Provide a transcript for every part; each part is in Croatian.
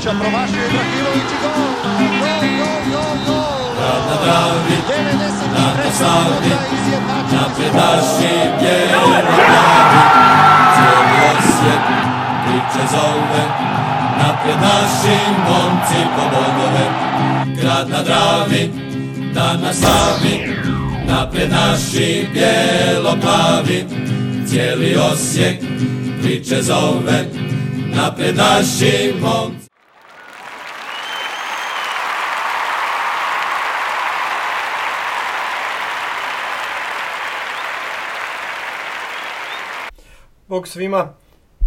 Ibrahimovića, promašio Ibrahimović i gol! Gol, gol, gol, gol! Grad na Dravi, 93. na Savi, minuta izjednačen napred naši bijeli plavi, cijeli Osijek priče zove, napred naši momci po bodove. Grad na Dravi, dan na slavi, napred naši bijelo plavi, cijeli Osijek priče zove, napred naši momci. Bog svima,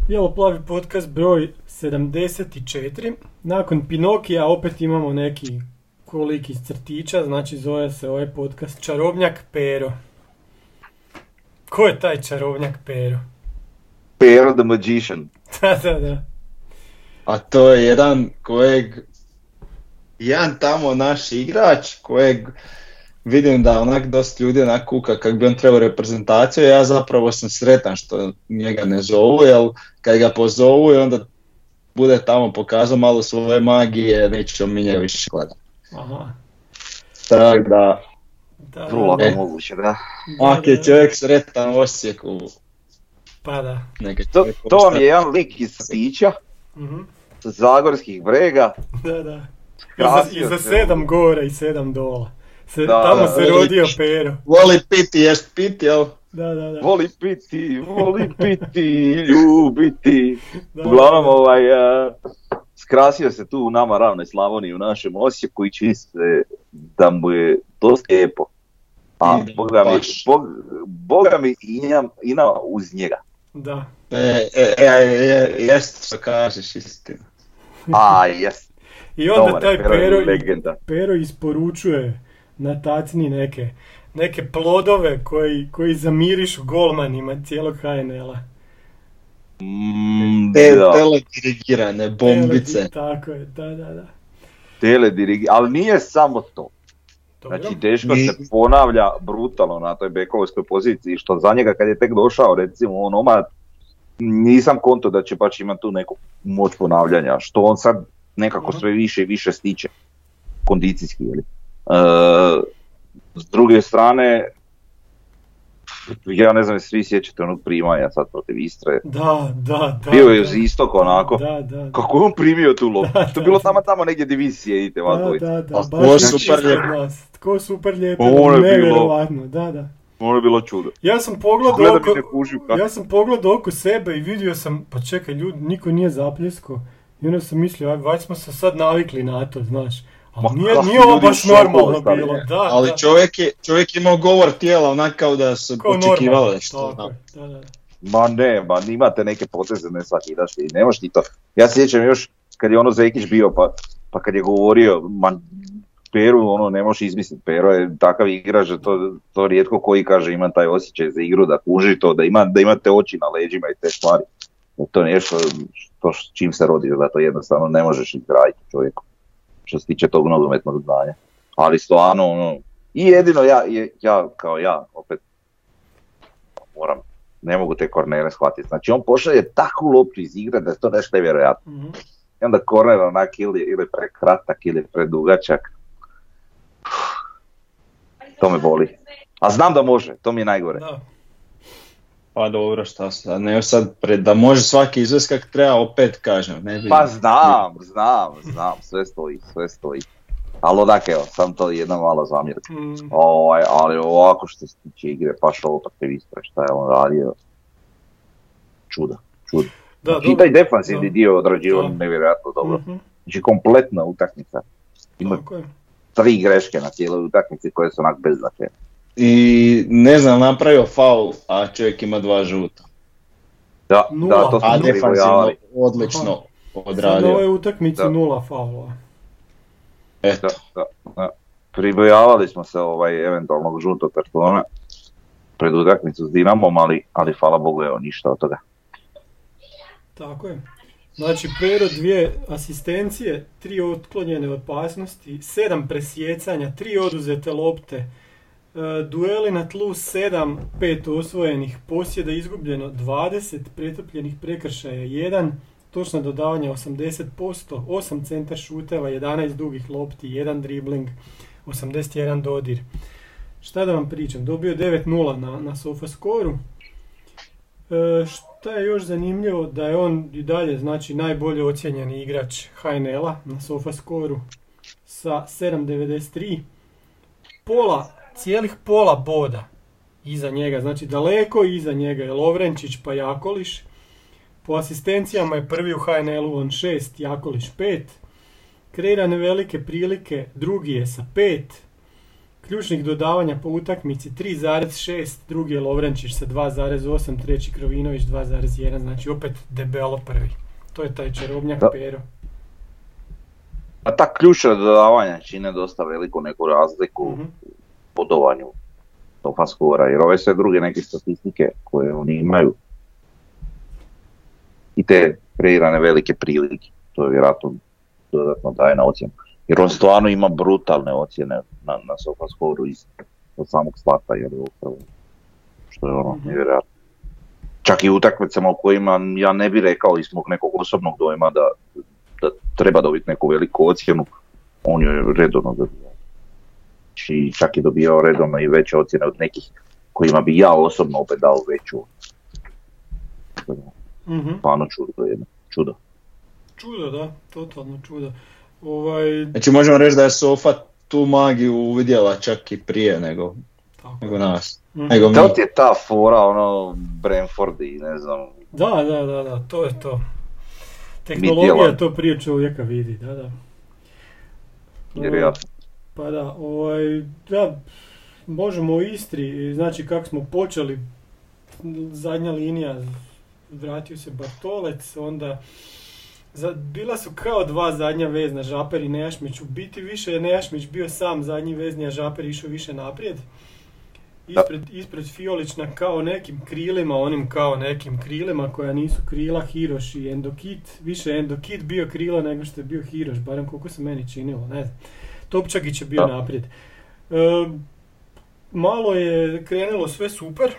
Bijelo plavi podcast broj 74. Nakon Pinokija opet imamo neki kolik iz crtića, znači zove se ovaj podcast Čarobnjak Pero. Ko je taj čarobnjak Pero? Pero the Magician. Da, da, da. A to je jedan kojeg, jedan tamo naš igrač kojeg vidim da onak dosta ljudi onak kuka kak bi on trebao reprezentaciju, ja zapravo sam sretan što njega ne zovu, jer kad ga pozovu i onda bude tamo pokazao malo svoje magije, nećemo mi njega više gledati. Aha. Tako da, Da, Vrlo E. moguće, da. ako je čovjek sretan u Osijeku, Pa da. neka To, to vam je jedan lik iz Stića, Mhm. sa Zagorskih brega. Da, da. I za, i za se. sedam gore i sedam dola. Se, Da, tamo da. se rodio Pero. Voli piti, jest piti, jel? Da, da, da. Voli piti, voli piti, ljubiti. Da, Uglavnom, da. ovaj, a, skrasio se tu u nama ravnoj Slavoniji, u našem Osijeku i čini se da mu je dosta lijepo. A Mm, boga mi, bog, boga mi Ina, Ina uz njega. Da. E, e, e, e, jest što kažeš istinu. A, jes. I onda Dobar taj Pero. Pero isporučuje na tacni neke, neke plodove koji, koji zamirišu golmanima cijelog HNL-a. Mm, Te, teledirigirane bombice. Tele- Tako je, da, da, da. teledirigi, ali nije samo to. Dobro. Znači, Deško Ni- se ponavlja brutalno na toj bekovskoj poziciji, što za njega kad je tek došao, recimo, on omad, nisam konto da će baš imati tu neku moć ponavljanja, što on sad nekako sve više i više stiče, kondicijski, jeli. E, s druge strane, ja ne znam, svi sjećate onog primanja sad protiv Istre, Da, da, da. bio je da. uz istok onako, Da, da. kako je on primio tu loptu, Da, to je bilo da. tamo tamo negdje di vi sjedite, vas Da, da, da, A baš tko je super super lijepo, Ono je bilo- nevjerovatno, da, da. Ono je bilo čudo. Ja sam pogledao oko, ja sam pogledao oko sebe i vidio sam, pa čekaj ljudi, niko nije zapljesko. I onda sam mislio, aj, smo se sad navikli na to, znaš. Ma nije, kako nije ovo baš normalno bilo, da, Ali da. čovjek je, čovjek je imao govor tijela onak kao da Kao očekivali normalno, nešto. tako da. je, da, da. Ma ne, ma imate neke poteze, ne svakidaš ti, nemaš ti to. Ja se sjećam još kad je ono Zekić bio, pa, pa kad je govorio, ma Peru, ono, ne možeš izmisliti, Pero je takav igrač, da to, to rijetko koji kaže ima taj osjećaj za igru, da kuži to, da, ima, da imate oči na leđima i te stvari. To je nešto što s čim se rodiš, da to jednostavno ne možeš izgraditi čovjeku, što se tiče tog nogometnog znanja. Ali stvarno, ono, i jedino ja, je- ja kao ja, opet moram, ne mogu te kornere shvatiti. Znači on pošalje takvu loptu iz igre da je to nešto nevjerojatno. Mhm. I onda korner onak ili, ili prekratak ili predugačak. To me boli. A znam da može, to mi je najgore. Da. Pa dobro, šta sad, ne sad pred, da može svaki izvest kak treba, opet kažem. Ne bi... Pa znam, znam, znam, sve stoji, sve stoji. Ali onak evo, sam to jedna mala zamjerka. Mm, Ovaj, ali ovako što se tiče igre, baš ovo protiv Istre, šta je on radio. Čuda, čuda. da, I dobro. taj defanzivni Da. dio odrađivao Da. nevjerojatno dobro. Mhm, Znači kompletna utakmica. Ima Tako je. tri greške na cijeloj utakmici koje su onak beznačajne. I ne znam, napravio faul, a čovjek ima dva žuta. Da, Nula. da, to smo A odlično Sad na odradio. ovoj utakmici Da. nula faulova. Eto, Da, da, da. Pribojavali smo se ovaj eventualnog žutog kartona pred utakmicu s Dinamom, ali, ali hvala Bogu evo ništa od toga. Tako je. Znači, Pero dvije asistencije, tri otklonjene opasnosti, sedam presjecanja, tri oduzete lopte, dueli na tlu sedam, pet osvojenih posjeda izgubljeno 20, pretopljenih prekršaja 1, točna dodavanja 80%, 8 centar šuteva, 11 dugih lopti, 1 dribling, 81 dodir. Šta da vam pričam, dobio je 9-0 na, na Sofascoru. E, šta je još zanimljivo, da je on i dalje znači najbolje ocijenjeni igrač HNL-a na Sofascoru sa 7.93. Pola, cijelih pola boda iza njega, znači daleko iza njega je Lovrenčić pa Jakoliš. Po asistencijama je prvi u HNL-u on 6, Jakoliš 5. Kreirane velike prilike, drugi je sa 5. Ključnih dodavanja po utakmici 3,6, drugi je Lovrenčić sa 2,8, treći Krovinović 2,1, znači opet debelo prvi. To je taj čarobnjak Da. Pero. A ta ključna dodavanja čine dosta veliku neku razliku Mhm. Bodovanju topa skora, jer ove sve druge neke statistike koje oni imaju i te kreirane velike prilike, to je vjerojatno dodatno daje na ocjenu. Jer on stvarno ima brutalne ocjene na, na SofaScore iz od samog starta, jer je upravo što je ono Mhm. nevjerojatno. Čak i utakmicama u kojima ja ne bi rekao iz mog nekog osobnog dojma da, da treba dobiti neku veliku ocjenu, on je redovno dobio. Znači, čak je dobio redovno i veće ocjene od nekih kojima bi ja osobno opet dao veću. Mhm. Stvarno čudo jedno. Čudo. Čudo, da, totalno čudo. Ovaj, Znači možemo reći da je Sofa tu magiju uvidjela čak i prije nego, tako. nego nas. Mhm. Nego mi. To ti je ta fora, ono, Brentford i ne znam, Da, da, da, da, to je to. Tehnologija to prije čovjeka vidi, da, da. jer ja Pa da, ovaj, da, možemo u Istri, znači kako smo počeli, zadnja linija, vratio se Bartolec, onda za, bila su kao dva zadnja vezna, Žaper i Nejašmić, u biti više je Nejašmić bio sam zadnji vezni, a Žaper išao više naprijed. Ispred, ispred Fiolična kao nekim krilima, onim kao nekim krilima koja nisu krila Hiroš i Endokit, više Endokit bio krila nego što je bio Hiroš, barem koliko se meni činilo, ne znam. Topčagić je bio Da. naprijed. E, malo je krenulo sve super,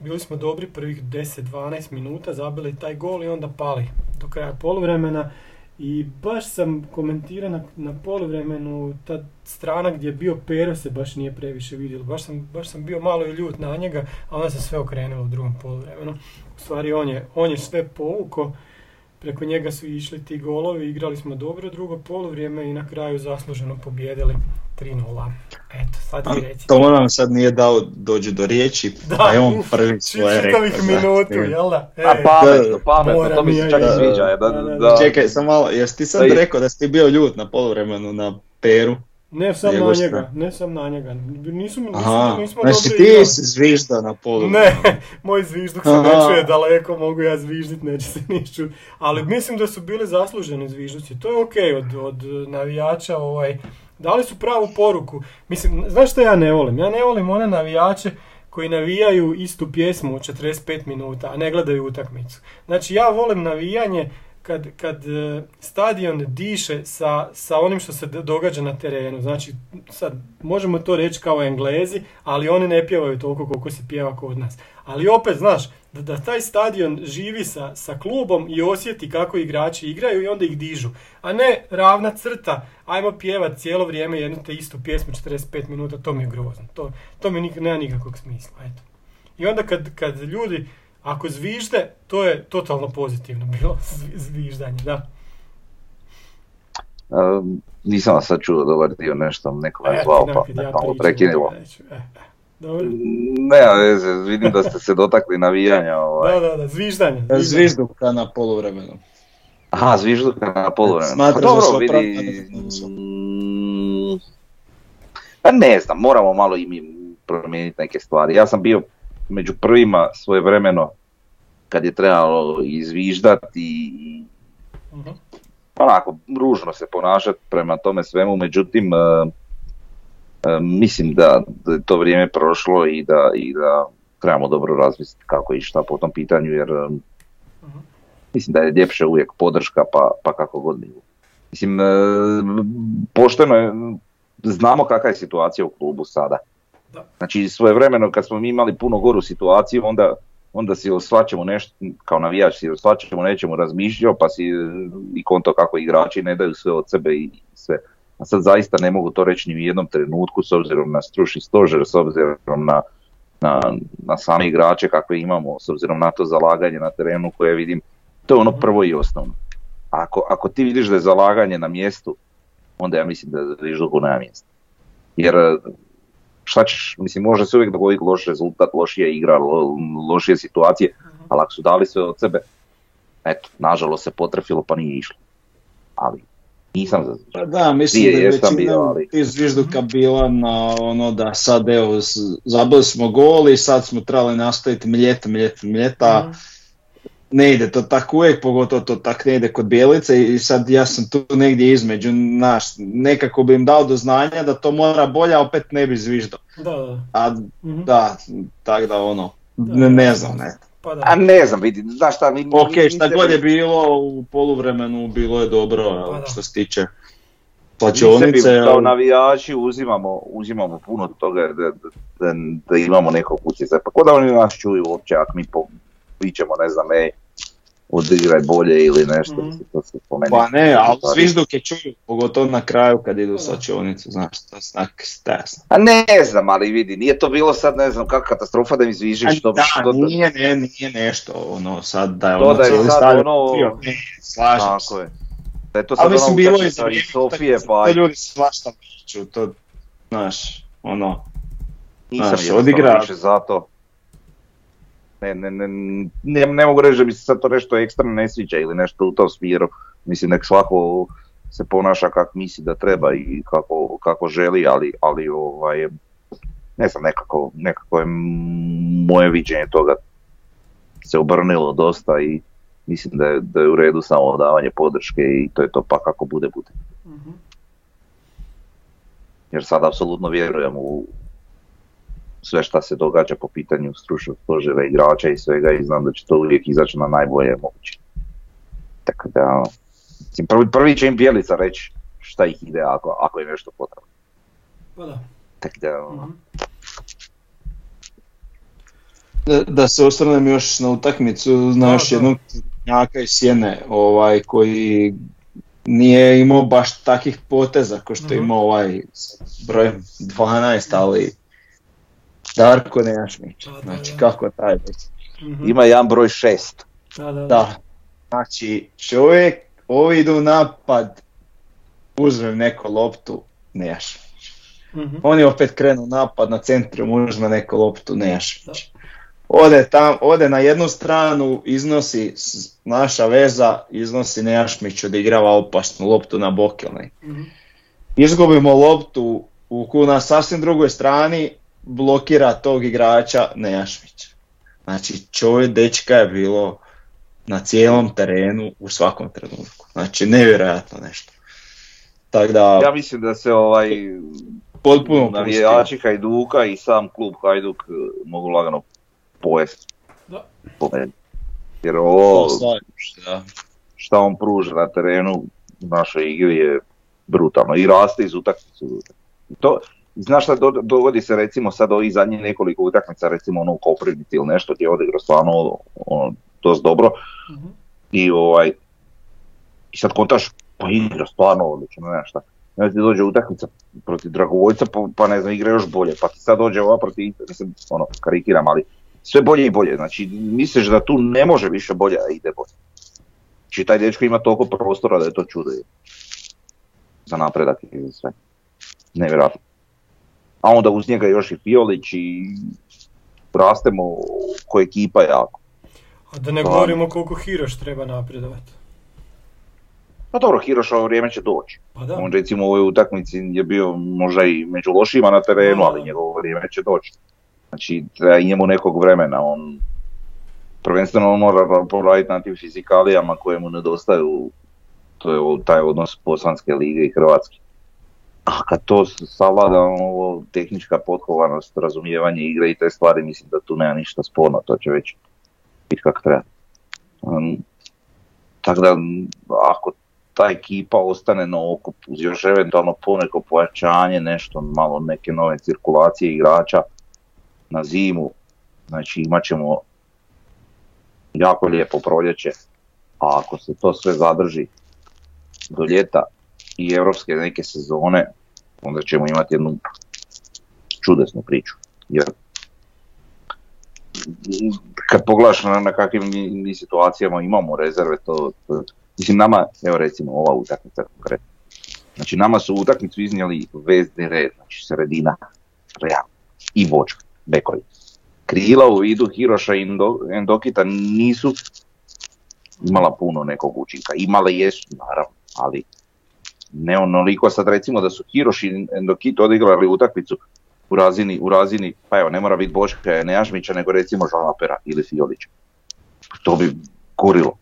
bili smo dobri prvih 10-12 minuta, zabili taj gol i onda pali do kraja poluvremena. I baš sam komentirao na, na poluvremenu, ta strana gdje je bio Pero se baš nije previše vidjelo. Baš sam, baš sam bio malo i ljut na njega, a onda se sve okrenulo u drugom poluvremenu. U stvari on je, on je sve povuko, preko njega su išli ti golovi, igrali smo dobro drugo poluvrijeme i na kraju zasluženo pobjedili 3-0. Eto, sad ti reci. To nam sad nije dao dođe do riječi, Da, a je on prvi svoje rekao. Čitavih da. minutu, jel da? E, A pametno, pametno, to mi se čak i i- sviđa. je, Da, Da, da, da, Čekaj, sam malo, jesi ti sad rekao da si ti bio ljut na poluvremenu na Peru? Ne sam na njega, ne sam na njega. Nisu, mi- Aha, nismo, znači ti si zvižda na poluvremenu. Ne, moj zvižduk se ne čuje daleko, mogu ja zviždit, neće se niš čut. Ali mislim da su bili zasluženi zvižduci. To je okej od, od navijača, ovaj, dali su pravu poruku. Mislim, znaš što ja ne volim? Ja ne volim one navijače koji navijaju istu pjesmu od 45 minuta, a ne gledaju utakmicu. Znači ja volim navijanje kad, kad e, stadion diše sa, sa onim što se događa na terenu. Znači, sad, možemo to reći kao englezi, ali oni ne pjevaju toliko koliko se pjeva kod nas. Ali opet, znaš, da, da taj stadion živi sa, sa klubom i osjeti kako igrači igraju i onda ih dižu. A ne ravna crta, ajmo pjevat cijelo vrijeme jednu te istu pjesmu 45 minuta, to mi je grozno. To, to mi nema nikakvog smisla, eto. I onda kad, kad ljudi, ako zvižde, to je totalno pozitivno bilo, zvi- zviždanje, da. Um, nisam vas sad čuo dobar dio nešto, neko me E, zvao pa me malo ja neću, e, e. Dobro. Nema veze, vidim da ste se dotakli navijanja. Ovaj. Da, da, da, zviždanje. zviždanje. Zvižduka na poluvremenu. Aha, zvižduka na poluvremenu. Smatraš Pa da dobro, vidi... mm, Pa ne znam, moramo malo i mi promijeniti neke stvari. Ja sam bio među prvima svoje vremeno kad je trebalo izviždati i Mhm. onako ružno se ponašati prema tome svemu, međutim e, e, mislim da, da je to vrijeme prošlo i da, i da trebamo dobro razmisliti kako i šta po tom pitanju jer e, Mhm. mislim da je ljepše uvijek podrška pa, pa kako god bilo. Mislim, pošteno je, znamo kakva je situacija u klubu sada. Znači svojevremeno kad smo mi imali puno goru situaciju onda onda si o svačemu nešto, kao navijač si o svačemu nečemu razmišljao, pa si e, i konto kako igrači ne daju sve od sebe i sve. A sad zaista ne mogu to reći ni u jednom trenutku s obzirom na stručni stožer, s obzirom na, na, na same igrače kakve imamo, s obzirom na to zalaganje na terenu koje vidim, to je ono prvo i osnovno. Ako, ako ti vidiš da je zalaganje na mjestu, onda ja mislim da je Zvižduku nema mjesta. Jer šta ćeš, mislim može se uvijek dogoditi loš rezultat, lošija igra, lo, lošije situacije, ali ako su dali sve od sebe, eto, nažalost se potrefilo pa nije išlo. Ali nisam za Pa da, mislim da je većina bio, ali- tih zvižduka bila na ono da sad evo z- zabili smo gol i sad smo trebali nastaviti mljet, mljet, mljeta. Mhm. Ne ide to tako uvijek, pogotovo to tak ne ide kod Bijelice i sad ja sam tu negdje između, naš, nekako bi im dao do znanja da to mora bolje, a opet ne bi zviždao. Da, da. A Mhm. da, tako da ono, Da. ne, ne znam, ne. Pa da. A ne znam, vidi, znaš šta, mi, Ok, mi- mi šta god je bilo u poluvremenu bilo je dobro evo, Pa da. što se tiče mi plaćonice. sebi kao navijači uzimamo, uzimamo puno toga da, da, da, da imamo nekog utjecaja. Pa ko da oni nas čuju uopće ako mi po, pričamo, ne znam, ej, odigraj bolje ili nešto, mislim, to se po meni- Pa ne, ali stvari. zvižduke čuju, pogotovo na kraju kad idu u slačionicu, znaš, to znak stas. A ne znam, ali vidi, nije to bilo sad, ne znam, kakva katastrofa da mi zvižiš to, Da, to, nije, ne, nije nešto, ono, sad da je To ono da je cijeli sad stadion ono- ne, slažem se. tako je. Da je to sad Ali mislim, ono bilo je za Sofije, pa to ljudi svašta priču, to, znaš, ono, nisam znaš, odigra- više za to. Ne, ne, ne, ne, ne mogu reći da mi se sad to nešto ekstra ne sviđa ili nešto u tom smjeru. Mislim, nek svako se ponaša kako misli da treba i kako, kako želi, ali, ali ovaj, ne znam, nekako, nekako je moje viđenje toga se obrnilo dosta i mislim da je, da je u redu samo davanje podrške i to je to pa kako bude bude. Mhm. Jer sad apsolutno vjerujem u sve šta se događa po pitanju stručnog stožera igrača i svega i znam da će to uvijek izaći na najbolje moguće. Tako da, ono, prvi, prvi će im Bjelica reći šta ih ide ako, ako je nešto potrebno. Pa da. Tako da, Mhm. Da, da se osvrnem još na utakmicu, na Da, još jednog njaka iz Sjene, ovaj, koji nije imao baš takih poteza kao što je Mhm. imao ovaj s brojem 12, ali Darko Nejašmić, Da, da, znači kako taj već. Mhm. ima jedan broj šest. Da, da, Da, znači čovjek, ovi idu napad, uzme neko loptu, Nejašmić. Mhm. On je opet krenuo napad na centru, uzme neku loptu, Nejašmić. Ode, tam, ode na jednu stranu, iznosi naša veza, iznosi Nejašmić, odigrava opasnu loptu na Bokelnej. Mhm. Izgubimo loptu u na sasvim drugoj strani, blokira tog igrača Nejašmić. Znači čovjek dečka je bilo na cijelom terenu u svakom trenutku. Znači nevjerojatno nešto. Tako da Ja mislim da se ovaj potpuno navijači Hajduka i sam klub Hajduk eh, mogu lagano pojesti. Da. Po. Jer ovo, šta on pruža na terenu u našoj igri je brutalno i raste iz utakmice. u utakmicu. I To, znaš šta do- dogodi se recimo sad ovih zadnjih nekoliko utakmica, recimo ono u Koprivnici ili nešto gdje je odigrao stvarno ono, dosta dobro Mhm. i ovaj i sad kontaš pa igra stvarno odlično, ne šta. Onda ti dođe utakmica protiv Dragovoljca pa, pa ne znam igra još bolje, pa ti sad dođe ova protiv, mislim ono karikiram, ali sve bolje i bolje, znači misliš da tu ne može više bolje, a ide bolje. Znači taj dečko ima toliko prostora da je to čudo za napredak i sve. Nevjerojatno. A onda uz njega još i Fiolić i rastemo ko ekipa jako. A da ne Pa. govorimo koliko Hiroš treba napredovati. Pa dobro, Hiroš ovo vrijeme će doći. Pa da. On recimo u ovoj utakmici je bio možda i među lošima na terenu, ali njegovo vrijeme će doći. Znači treba i njemu nekog vremena, on prvenstveno on mora poraditi na tim fizikalijama koje mu nedostaju, to je taj odnos Bosanske lige i Hrvatske. A kad to savlada ovo tehnička potkovanost, razumijevanje igre i te stvari, mislim da tu nema ništa sporno, to će već biti kako treba. Um, tako da, ako ta ekipa ostane na okup uz još eventualno poneko pojačanje, nešto malo neke nove cirkulacije igrača na zimu, znači imat ćemo jako lijepo proljeće, a ako se to sve zadrži do ljeta i europske neke sezone, onda ćemo imati jednu čudesnu priču. Jer kad pogledaš na, na kakvim mi, situacijama imamo rezerve, to, to, mislim nama, evo recimo ova utakmica konkretno, znači nama su utakmicu iznijeli vezni red, znači sredina, Real i vočka, bekovi. Krila u vidu Hiroša i Endo- Endokita nisu imala puno nekog učinka, imale jesu naravno, ali ne onoliko sad recimo da su Hiroš i Endokit odigrali utakmicu u razini, u razini, pa evo, ne mora biti Boška Nejažmića, nego recimo Žalapera ili Fiolića. To bi korilo,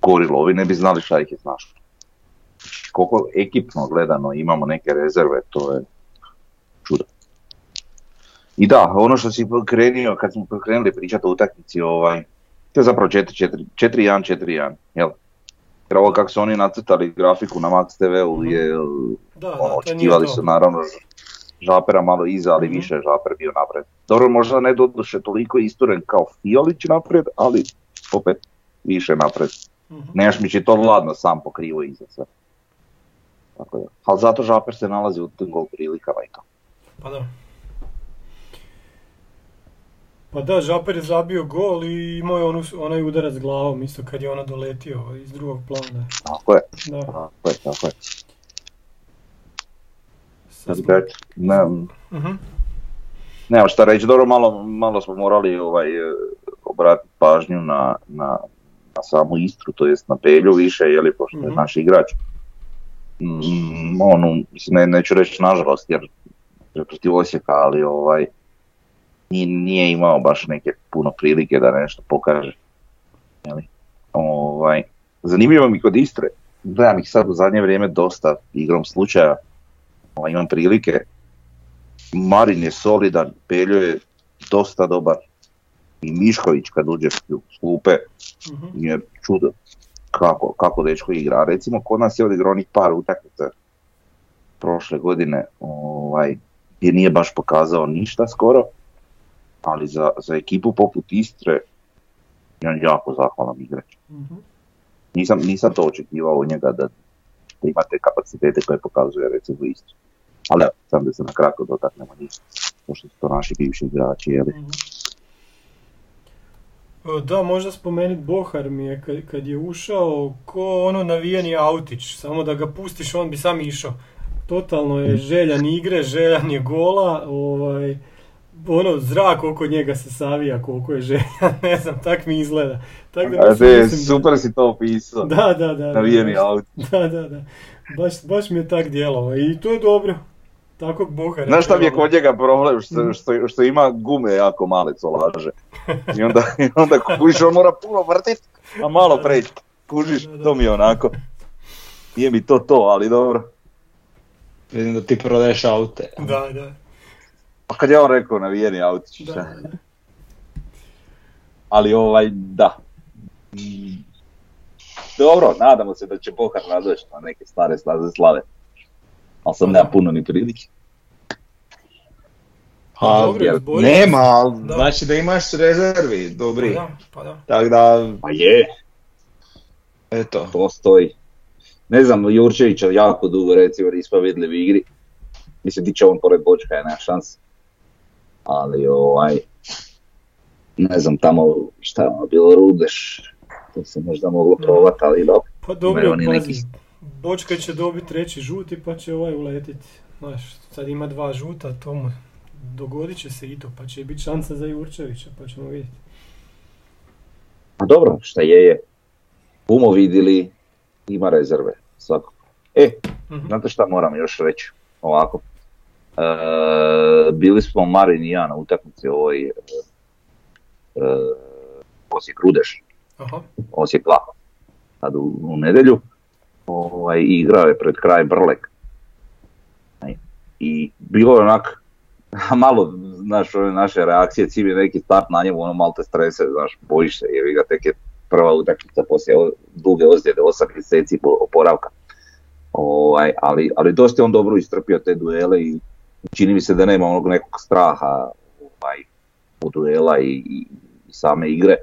korilo, ovi ne bi znali šta ih je snašlo. Koliko ekipno gledano imamo neke rezerve, to je čudo. I da, ono što si krenio, kad smo krenuli pričati o utakmici, ovaj, to je zapravo 4-4, 4-1, 4-1, jel? Jer ovo kako su oni nacrtali grafiku na Max TV-u je, Da, da, ono, nije očekivali su naravno Žapera malo iza, ali Mhm. više je Žaper bio napred. Dobro, možda ne doduše toliko isturen kao Fiolić napred, ali opet više napred. Mhm. Nejašmić je to ladno sam pokrivo iza sve. Tako da. Ali zato Žaper se nalazi u tim gol prilikama i to. Pa da. Pa da, Žaper je zabio gol i imao je onu, onaj udarac glavom isto kad je ona doletio iz drugog plana. Tako je, Da, tako je, tako je. sad smo- ne. Nemam šta reći, dobro, malo, malo smo morali ovaj, e, obratiti pažnju na, na, na samu Istru, to jest na Pelju više, jeli, pošto je Mhm. naš igrač. Mm, onu, mislim, ne, neću reći nažalost, jer je protiv Osijeka, ali ovaj, nije, nije imao baš neke puno prilike da nešto pokaže. Jeli. Ovaj, zanimljivo mi kod Istre, gledam ih sad u zadnje vrijeme dosta igrom slučaja, ovaj, imam prilike, Marin je solidan, Peljo je dosta dobar. I Mišković kad uđe u klupe Mhm. je čudo kako, kako dečko igra. Recimo kod nas je odigrao onih par utakmica prošle godine ovaj, gdje nije baš pokazao ništa skoro, ali za, za ekipu poput Istre je on jako zahvalan igrač. Mhm. Nisam, nisam to očekivao od njega da, da ima te kapacitete koje pokazuje recimo Istri. Ali sam da se na kratko dotaknemo njih, pošto su to naši bivši igrači, jeli. Mhm. E, Da, možda spomenut Bohar mi je kad, kad je ušao ko ono navijeni autić, samo da ga pustiš on bi sam išao. Totalno je željan igre, željan je gola, ovaj, ono zrak oko njega se savija koliko je željan, ne znam, tak mi izgleda. Tak da A te, mislim da- super si to opisao, Da, da, da. da, auto. Da, da, da. Baš, baš mi je tak djelovao i to je dobro. Takvog Bohara. Znaš šta mi je kod njega problem, što, Mhm. što, što ima gume jako male colaže. I onda, i onda kužiš, on mora puno vrtit, a malo preći. Kužiš, Da, da. to mi je onako. Nije mi to to, ali dobro. Vidim da ti prodaješ aute. Da, da. Pa kad je on rekao navijeni autić, ali ovaj, da. Dobro, nadamo se da će Bohar nadoći na neke stare staze slave. Ali sam nema puno ni prilike. Pa dobro, jer Nema, se. ali Da. znači da imaš rezervi, dobri. Pa da, pa da. Tako da, Pa je, eto. postoji. Ne znam, Jurčevića jako dugo recimo nismo vidjeli u igri. Mislim, ti će on pored Bočka, je nema šanse. Ali ovaj, ne znam, tamo šta je ono bilo Rudeš, to se možda moglo probati, ali dobro. Pa dobro, pazi, neki- Bočka će dobiti treći žuti pa će ovaj uletiti. Znaš, sad ima dva žuta, to mu dogodit će se i to, pa će biti šansa za Jurčevića, pa ćemo vidjeti. Pa dobro, šta je je. Bumo vidjeli, ima rezerve, svako. E, Mhm. znate šta moram još reći? Ovako. E, bili smo Marin i ja na utakmici ovoj e, e, Osijek Rudeš, Aha, Osijek 2, sad u, u nedjelju. Ovaj, igrao je pred kraj Brlek. I bilo je onak, malo, znaš, ove naše reakcije, cilj je neki start na njemu, ono malo te strese, znaš, bojiš se, jer ga tek je prva utakmica poslije duge ozljede, 8 mjeseci po- oporavka. Ovaj, ali, ali dosta je on dobro istrpio te duele i čini mi se da nema onog nekog straha ovaj, od duela i, i, i same igre.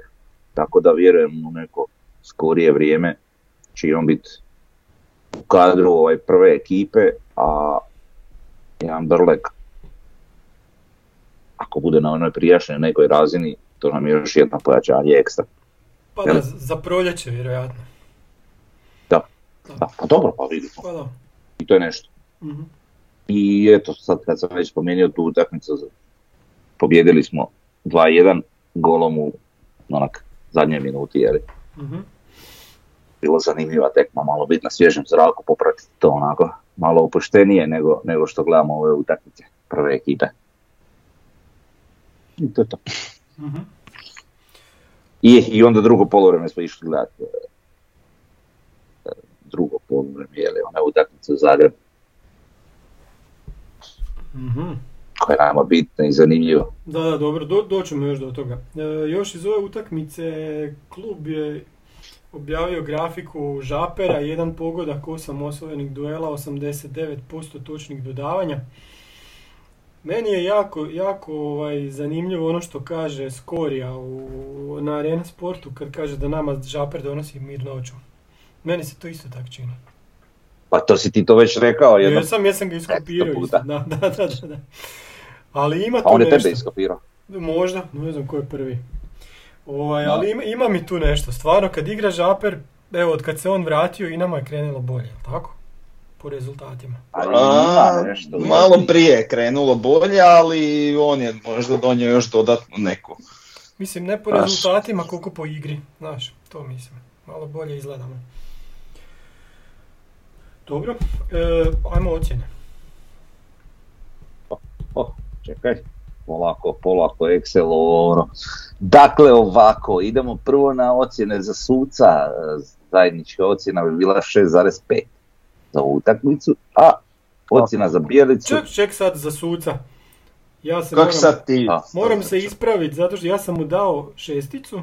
tako da vjerujem u neko skorije vrijeme će on biti u kadru ovaj prve ekipe, a jedan Brlek ako bude na onoj prijašnjoj nekoj razini, to nam je još jedno pojačanje ekstra. Pa da, za proljeće vjerojatno. Da, da, pa dobro, pa vidimo. Pa da. I to je nešto. Mhm. I eto, sad kad sam već spomenuo tu utakmicu, pobjedili smo 2-1 golom u onak zadnje minuti, jer Mhm. bilo zanimljiva tekma, malo biti na svježem zraku, popratiti to onako malo opuštenije nego, nego što gledamo ove utakmice prve ekipe. I to je to. Mhm. I, I onda drugo polovreme smo išli gledati. e, e, Drugo polovreme, je li ona utakmica u Zagreb, Mhm. koja je nama bitna i zanimljiva. Da, da, dobro, do, doćemo još do toga. E, još iz ove utakmice klub je objavio grafiku Žapera, jedan pogodak, 8 osvojenih duela, 89% točnih dodavanja. Meni je jako, jako ovaj, zanimljivo ono što kaže Skorija u, na Arena Sportu kad kaže da nama Žaper donosi mir noću. Meni se to isto tako čini. Pa to si ti to već rekao jednom. Jesam, jesam ga iskopirao puta. Da, da, da, da, da. Ali ima Pa tu on je nešto. tebe iskopirao. Možda, ne znam ko je prvi. Ovaj, Da. ali ima, ima mi tu nešto. Stvarno, kad igra Žaper, evo, od kad se on vratio i nama je krenulo bolje, tako? Po rezultatima. A, ima nešto. malo prije je krenulo bolje, ali on je možda donio još dodatnu neku. Mislim, ne po rezultatima, koliko po igri. Znaš, to mislim. Malo bolje izgledamo. Dobro, e, ajmo ocjene. O, čekaj, polako, polako, Excel, ono. Dakle, ovako, idemo prvo na ocjene za suca. Zajednička ocjena bi bila 6,5 za ovu utakmicu, a ocjena za Bijelicu, Ček, ček sad za suca. Ja se Kako moram, sad ti? A. moram se ispraviti, zato što ja sam mu dao šesticu,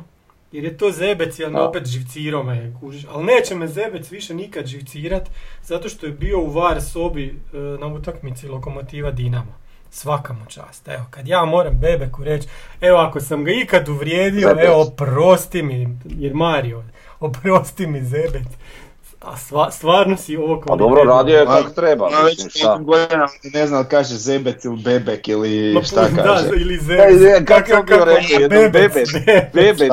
jer je to zebec, jer me Da. opet živcirao me, kužiš. Ali neće me zebec više nikad živcirat, zato što je bio u var sobi e, na utakmici Lokomotiva Dinamo. Svaka mu čast. Evo, kad ja moram Bebeku reći, evo ako sam ga ikad uvrijedio, Zebec. evo oprosti mi, jer Mario, oprosti mi zebec. A stva- stvarno si ovo pa dobro, radio je kako treba, Ma već godinama ne znam kaže zebec ili bebek ili Ma, šta da, kaže. ili Ej, zebec. kako sam bio rekao, jednom bebec, bebec.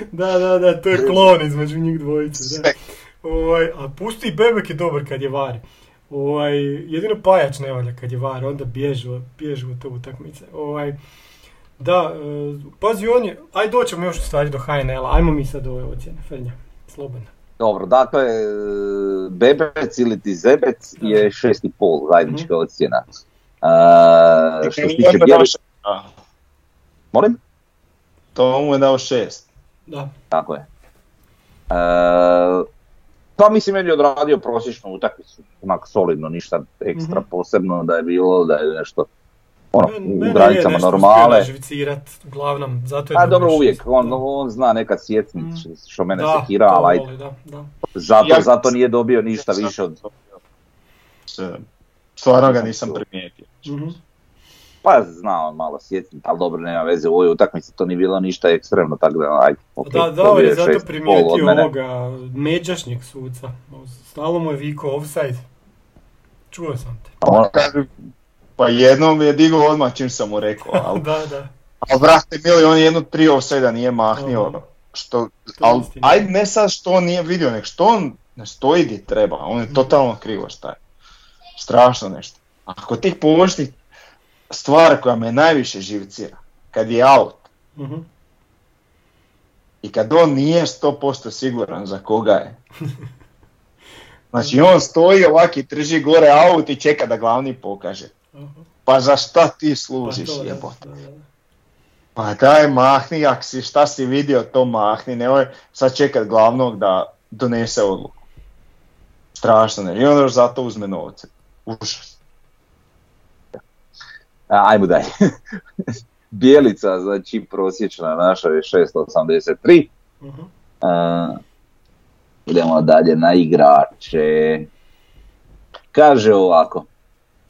Da, da, da, to je klon između njih dvojice. Da. Ovaj, a pusti Bebek je dobar kad je vari. Ovaj, jedino Pajač ne valja kad je var, onda bježu, bježu u te utakmice. Ovaj, da, e, pazi on je, aj doćemo još u stvari do HNL-a, ajmo mi sad ove ocjene, Frnja, slobodno. Dobro, dakle, e, Bebec ili ti Zebec je 6,5 zajednička ocjena. A, što se tiče molim? To mu je dao šest. Da, Tako je. E, pa mislim meni je odradio prosječnu utakmicu, onak solidno, ništa ekstra Mhm. posebno da je bilo, da je nešto ono, Men- u mene je granicama nešto normale. uglavnom, zato je A dobro uvijek, on, Da. on zna nekad sjecnit Mm. što- mene Da, sekira, ali ajde, voli, da, da. zato, Ja- zato nije dobio ništa više od Stvarno ga nisam primijetio. Mhm. Pa zna on malo sjetnit, ali dobro, nema veze, u ovoj utakmici to nije bilo ništa ekstremno, tako da ajde. ok, Da, da, on je zato primijetio ovoga međašnjeg suca. Stalno mu je vikao offside. Čuo sam te. On- Kaže, Pa jednom je digao odmah čim sam mu rekao, ali, Da, da. ali brate mili, on je jedno tri offside nije mahnio. Što, ali, ajde ne sad što on nije vidio, nek što on ne stoji di treba, on je totalno krivo šta je. Strašno nešto. Ako ti pošti stvar koja me najviše živcira, kad je out Mhm. i kad on nije 100% siguran za koga je. Znači on stoji ovak i drži gore aut i čeka da glavni pokaže. Aha. Pa za šta ti Pa služiš da, jebote? Pa daj mahni, ako si šta si vidio to mahni, nemoj sad čekat glavnog da donese odluku. Strašno ne, i on još zato uzme novce. Užas. Ajmo dalje. Bijelica, znači prosječna naša je 683. Mhm. A, idemo dalje na igrače. Kaže ovako.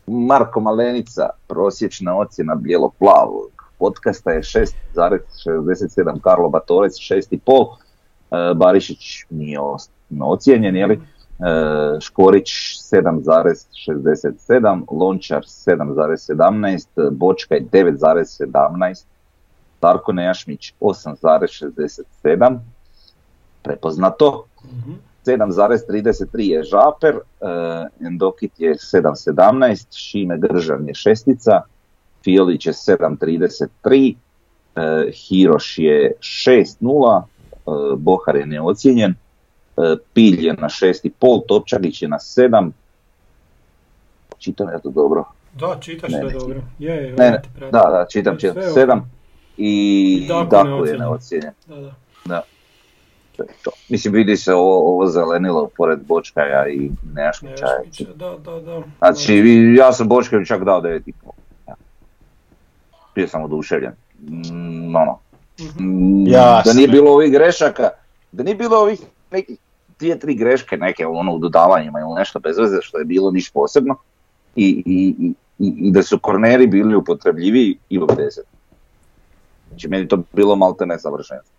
Marko Malenica, prosječna ocjena bijelo-plavog, podcasta je 6,67, Karlo Batolec 6,5, e, Barišić nije ocijenjen, je li? E, Škorić 7,67, Lončar 7,17, Bočkaj 9,17, Darko Nejašmić 8,67, prepoznato. Mhm. 7,33 je Žaper, e, Endokit je 7,17, Šime Gržan je šestica, Fiolić je 7,33, e, Hiroš je 6,0, e, Bohar je neocijenjen, e, Pilj je na 6,5, Topčagić je na 7, čitam ja to dobro, Da, čitaš Ne, sve ne, dobro. Je, je, ne, ne, da, da, čitam, čitam, Sve 7 i I Dako Dako je neocijenjen. neocijenjen. Da, da. To je to. Mislim, vidi se ovo, ovo zelenilo pored Bočkaja i Nejašmića, da, da, da. Znači, ja sam Bočković čak dao 9,5. Ja. Bio sam oduševljen. Mm, ono. Mhm. Mm, Ja da nije bilo ovih grešaka, da nije bilo ovih nekih dvije, tri greške neke ono u dodavanjima ili nešto bez veze što je bilo niš posebno i, i, i, i- da su korneri bili upotrebljiviji i u 10. Znači meni to bilo malte ne savršenstvo.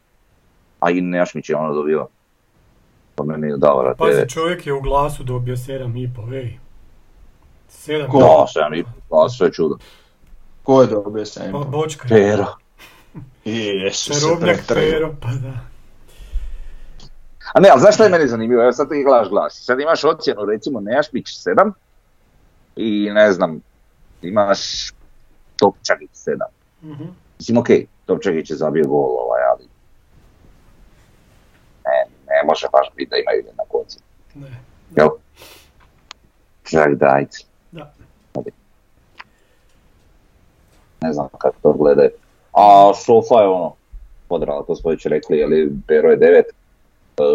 A i Nejašmić je ono dobio. Po meni je dao vrat Pazi, 9. čovjek je u glasu dobio 7,5, ej. 7 Ko? Da, sam i pa sve čudo. Ko je dobio sam? Pa bočka. Pero. Jesu se pretrgao. pero, pa da. A ne, ali znaš šta je meni zanimljivo? Evo sad ti gledaš glas. Sad imaš ocjenu recimo Nejašmić 7 i ne znam, imaš Topčagić 7. Mhm. Mislim, okej, Topčagić je zabio gol, ovaj, ali ne, ne može baš biti da imaju jednak ocjenu. Ne. Jel? Čak dajte. Da. Ne znam kako to gledaju. A Sofa je ono, podrala, to smo već rekli, ali Pero je 9,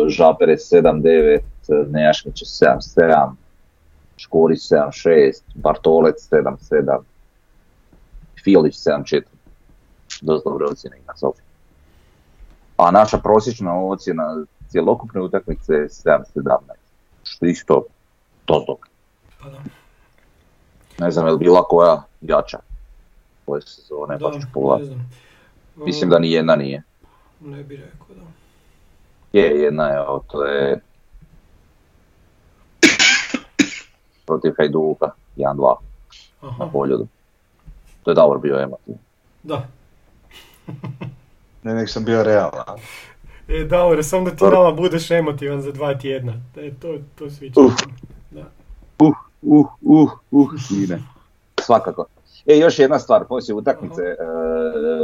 Žaper je 7-9, Nejašmić je 7-7, Škorić 7-6, Bartolec 7-7, Filić 7-4. Dosta dobre ocjene ima Sofa. A naša prosječna ocjena cjelokupne utakmice je 7-17. Što isto to dobro. Pa da. Ne znam je li bila koja jača ove sezone, Da, ću pogledati. Mislim da ni jedna nije. Ne bi rekao, da. Je, jedna je, evo, to je protiv Hajduka, 1-2 na poljudu. To je dobro bio emotiv. da. Ne, nek sam bio realan. E, Davore, sam da ti nama budeš emotivan za dva tjedna. E, to, to sviđa. Uf. Da. Uh, uh, uh, uh. Svakako. E, još jedna stvar, poslije utakmice, e,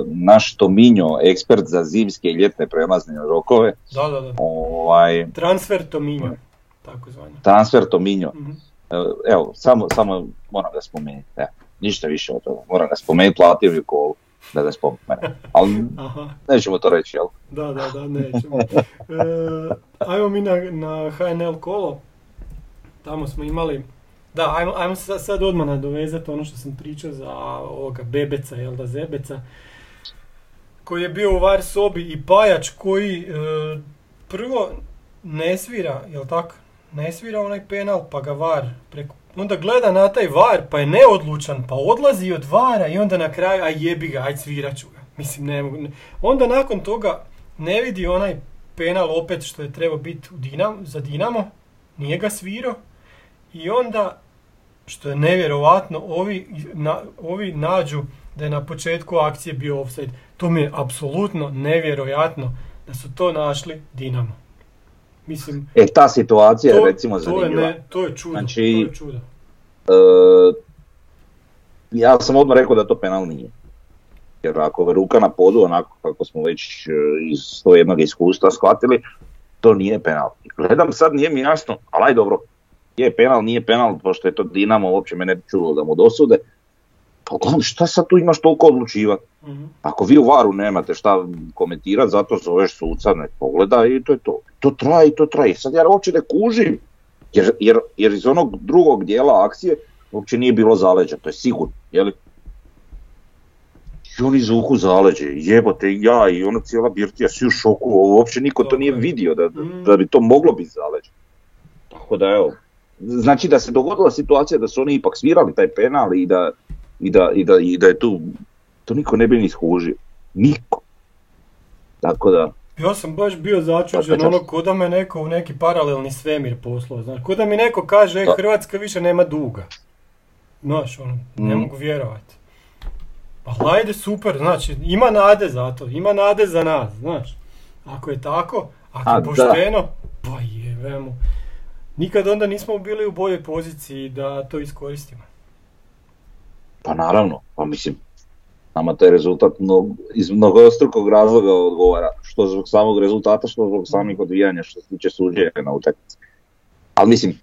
naš Tominjo, ekspert za zimske i ljetne prelazne rokove, Da, da, da. ovaj, Transfer Tominjo, tako zvanje. transfer Tominjo, Mhm. E, evo, samo, samo moram ga spomenuti, evo, ništa više od toga, moram ga spomenuti, platio mi kolu da ga spomene, ali Aha, nećemo to reći, jel? da, da, da, nećemo. E, ajmo mi na, na HNL kolo. Tamo smo imali... Da, ajmo, ajmo se sad, odmah nadovezati ono što sam pričao za ovoga Bebeca, jel da, Zebeca. Koji je bio u var sobi i Pajač koji e, prvo ne svira, jel tako? Ne svira onaj penal pa ga var preko... Onda gleda na taj var pa je neodlučan pa odlazi od vara i onda na kraju aj jebi ga, aj svirat ću ga. Mislim ne mogu. ne- Onda nakon toga ne vidi onaj penal opet što je trebao biti u Dinamo, za Dinamo, nije ga svirao i onda što je nevjerovatno, ovi, na, ovi nađu da je na početku akcije bio offside. To mi je apsolutno nevjerojatno da su to našli Dinamo. Mislim, E, ta situacija to, je recimo to je, zanimljiva. ne, to je čudo, Znači- to je čudo. E, ja sam odmah rekao da to penal nije. Jer ako je ruka na podu, onako kako smo već e, iz to jednog iskustva shvatili, to nije penal. Gledam sad, nije mi jasno, ali aj dobro, je penal, nije penal, pošto je to Dinamo, uopće mene čulo da mu dosude. Pa šta sad tu imaš toliko odlučivati? Mhm. Ako vi u varu nemate šta komentirati, zato zoveš suca, ne pogleda i to je to. To traje i to traje. Sad ja uopće ne kužim, jer, jer, jer iz onog drugog dijela akcije uopće nije bilo zaleđa, to je sigurno, jeli? I oni izvuku zaleđe, jebote, ja i ona cijela birtija, svi u šoku, uopće niko to nije je. vidio da, Mm. da bi to moglo biti zaleđe. Tako da evo, znači da se dogodila situacija da su oni ipak svirali taj penal i da, i da, i da, i da je tu to niko ne bi ni skužio. Niko. Tako da, Ja sam baš bio začuđen, ono, ko da me neko u neki paralelni svemir poslao, znaš, ko da mi neko kaže, e, Da. Hrvatska više nema duga. Znaš, ono, ne Mm. mogu vjerovati. Pa ajde, super, znači, ima nade za to, ima nade za nas, znaš. Ako je tako, ako je da. pošteno, pa jebemo. Nikad onda nismo bili u boljoj poziciji da to iskoristimo. pa naravno, pa mislim, nama taj rezultat mnog, iz mnogostrukog razloga odgovara, što zbog samog rezultata, što zbog samih odvijanja, što se tiče suđenja na utakmici. Ali mislim,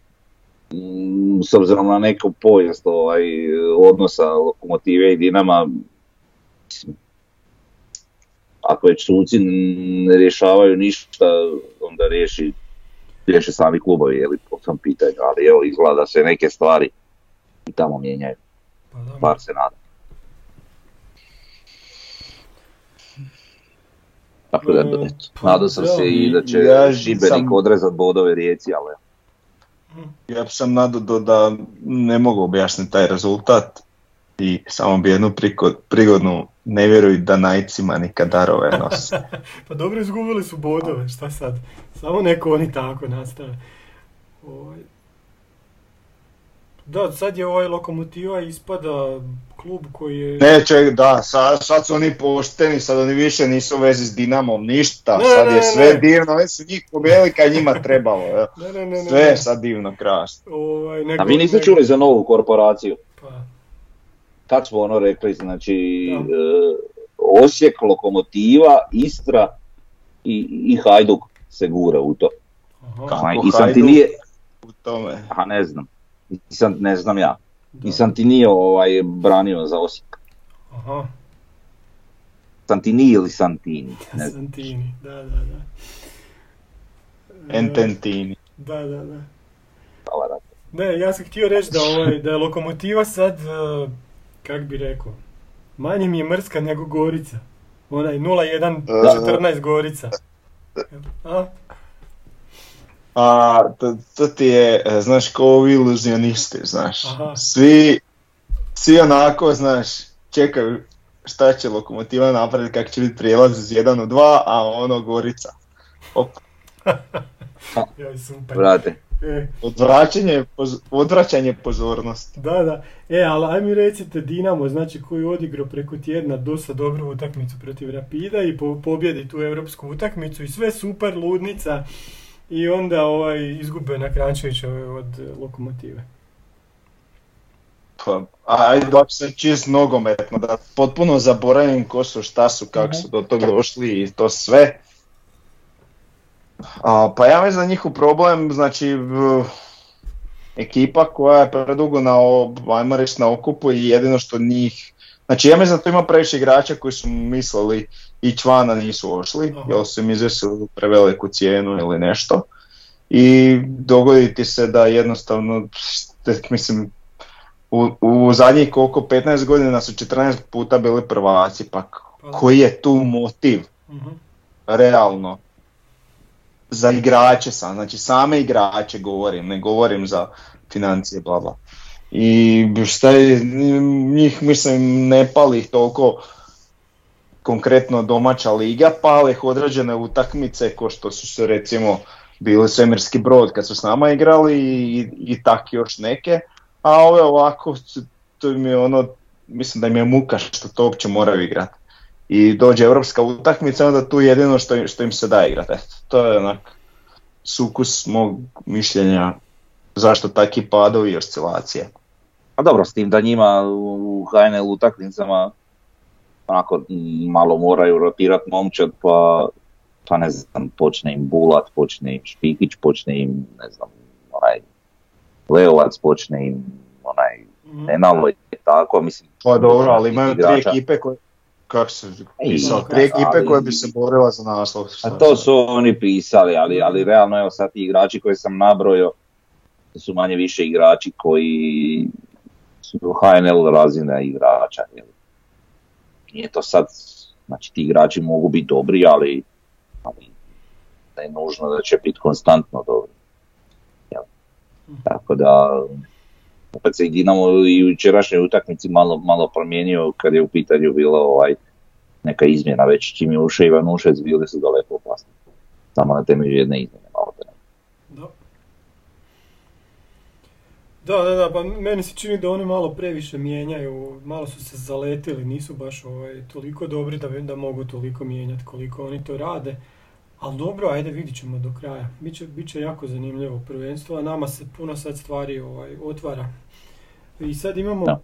mm, s obzirom na neku povijest ovaj, odnosa lokomotive i Dinama, mislim, ako već suci ne rješavaju ništa, onda riješi, riješe sami klubovi, je li, po tom pitanju, ali evo, izgleda da se neke stvari i tamo mijenjaju, Pa da, bar se nadam. Tako da, Mm, eto, pa nadao sam se i da će ja Šibenik sam- odrezat bodove rijeci, ali Ja sam nadao da ne mogu objasniti taj rezultat i samo bi jednu priko- prigodnu ne vjeruj da najcima nikad darove nose. Pa dobro, izgubili su bodove, šta sad? Samo neko oni tako nastave. Ovaj. Da, sad je ovaj Lokomotiva ispada klub koji je... Ne, ček, da, sad, sad su oni pošteni, sad oni više nisu u vezi s Dinamom, ništa, Ne, sad ne, je sve ne. divno, oni su njih pobjeli kad njima trebalo, evo. Ne, ne, ne, ne. sve ne. je sad divno, krasno. Ovaj, A vi niste čuli za novu korporaciju? Kako smo ono rekli, znači Da. e, Osijek, Lokomotiva, Istra i, i Hajduk se gura u to. aha, Kako I sam ti nije, U tome. a ne znam, I sam, ne znam ja, da, i sam ti nije ovaj, branio za Osijek. aha, Santini ili Santini, ne znam. Santini, da, da, da. E, Ententini. Da, da, da. Ne, ja sam htio reći da, ovaj, da je Lokomotiva sad, uh, kak bi rekao, manje mi je mrska nego Gorica. Onaj 0-1-14 Gorica. A? A, to, to ti je, e, znaš, ko ovi iluzionisti, znaš. Aha. Svi, svi onako, znaš, čekaju šta će lokomotiva napraviti, kak će biti prijelaz iz 1 u 2, a ono Gorica. Op, Joj, super. Brate, E, odvraćanje, poz- odvraćanje pozornosti. da, da. E, ali aj mi recite Dinamo, znači koji je odigrao preko tjedna dosta dobru utakmicu protiv Rapida i po, pobjedi tu europsku utakmicu i sve super, ludnica. I onda ovaj, izgube na Krančevićeve od Lokomotive. Pa, ajde, da sam čist nogometno, da potpuno zaboravim ko su, šta su, kako su do tog došli i to sve. A, pa ja mislim da njihov problem, znači, v- ekipa koja je predugo na, ajmo reći, na okupu i jedino što njih, znači ja mislim da tu ima previše igrača koji su mislili ići van, a nisu ošli, Aha. jer su im izvesili preveliku cijenu ili nešto. I dogodi ti se da jednostavno, mislim, u, u zadnjih koliko, 15 godina su 14 puta bili prvaci, pa Pa, koji je tu motiv, mhm. realno, za igrače sam, znači same igrače govorim, ne govorim za financije, bla bla. I šta je, njih mislim ne pali toliko konkretno domaća liga, pale ih određene utakmice ko što su se recimo bili svemirski brod kad su s nama igrali i, i tak još neke, a ove ovako, to im je ono, mislim da im je muka što to uopće moraju igrati. I dođe europska utakmica, onda tu jedino što im, što im se da igrati. To je onak sukus mog mišljenja zašto taki padovi i oscilacije. A dobro, s tim da njima u HNL utakmicama onako malo moraju rotirat momčad, pa, pa ne znam, počne im Bulat, počne im Špikić, počne im, ne znam, onaj Leovac, počne im onaj Mhm. Nenalo i tako, mislim. Pa dobro, ali imaju tri ekipe koje, kako se Ej, pisao, tri ekipe koje bi se borile za naslov. A to su oni pisali, ali, ali realno evo sad ti igrači koje sam nabrojio, to su manje više igrači koji su HNL razine igrača. jel. Nije to sad, znači ti igrači mogu biti dobri, ali, ali ne je nužno da će biti konstantno dobri. Jel. Tako da, opet se i Dinamo i u jučerašnjoj utakmici malo, malo promijenio kad je u pitanju bilo ovaj, neka izmjena već čim je ušao Ivan Ušec bili su daleko opasni. Samo na temelju jedne izmjene malo. Da. Da, da, da, pa meni se čini da oni malo previše mijenjaju, malo su se zaletili, nisu baš ovaj, toliko dobri da, da mogu toliko mijenjati koliko oni to rade. Ali dobro, ajde vidit ćemo do kraja. Biće, biće jako zanimljivo prvenstvo, a nama se puno sad stvari ovaj, otvara. I sad imamo, Da.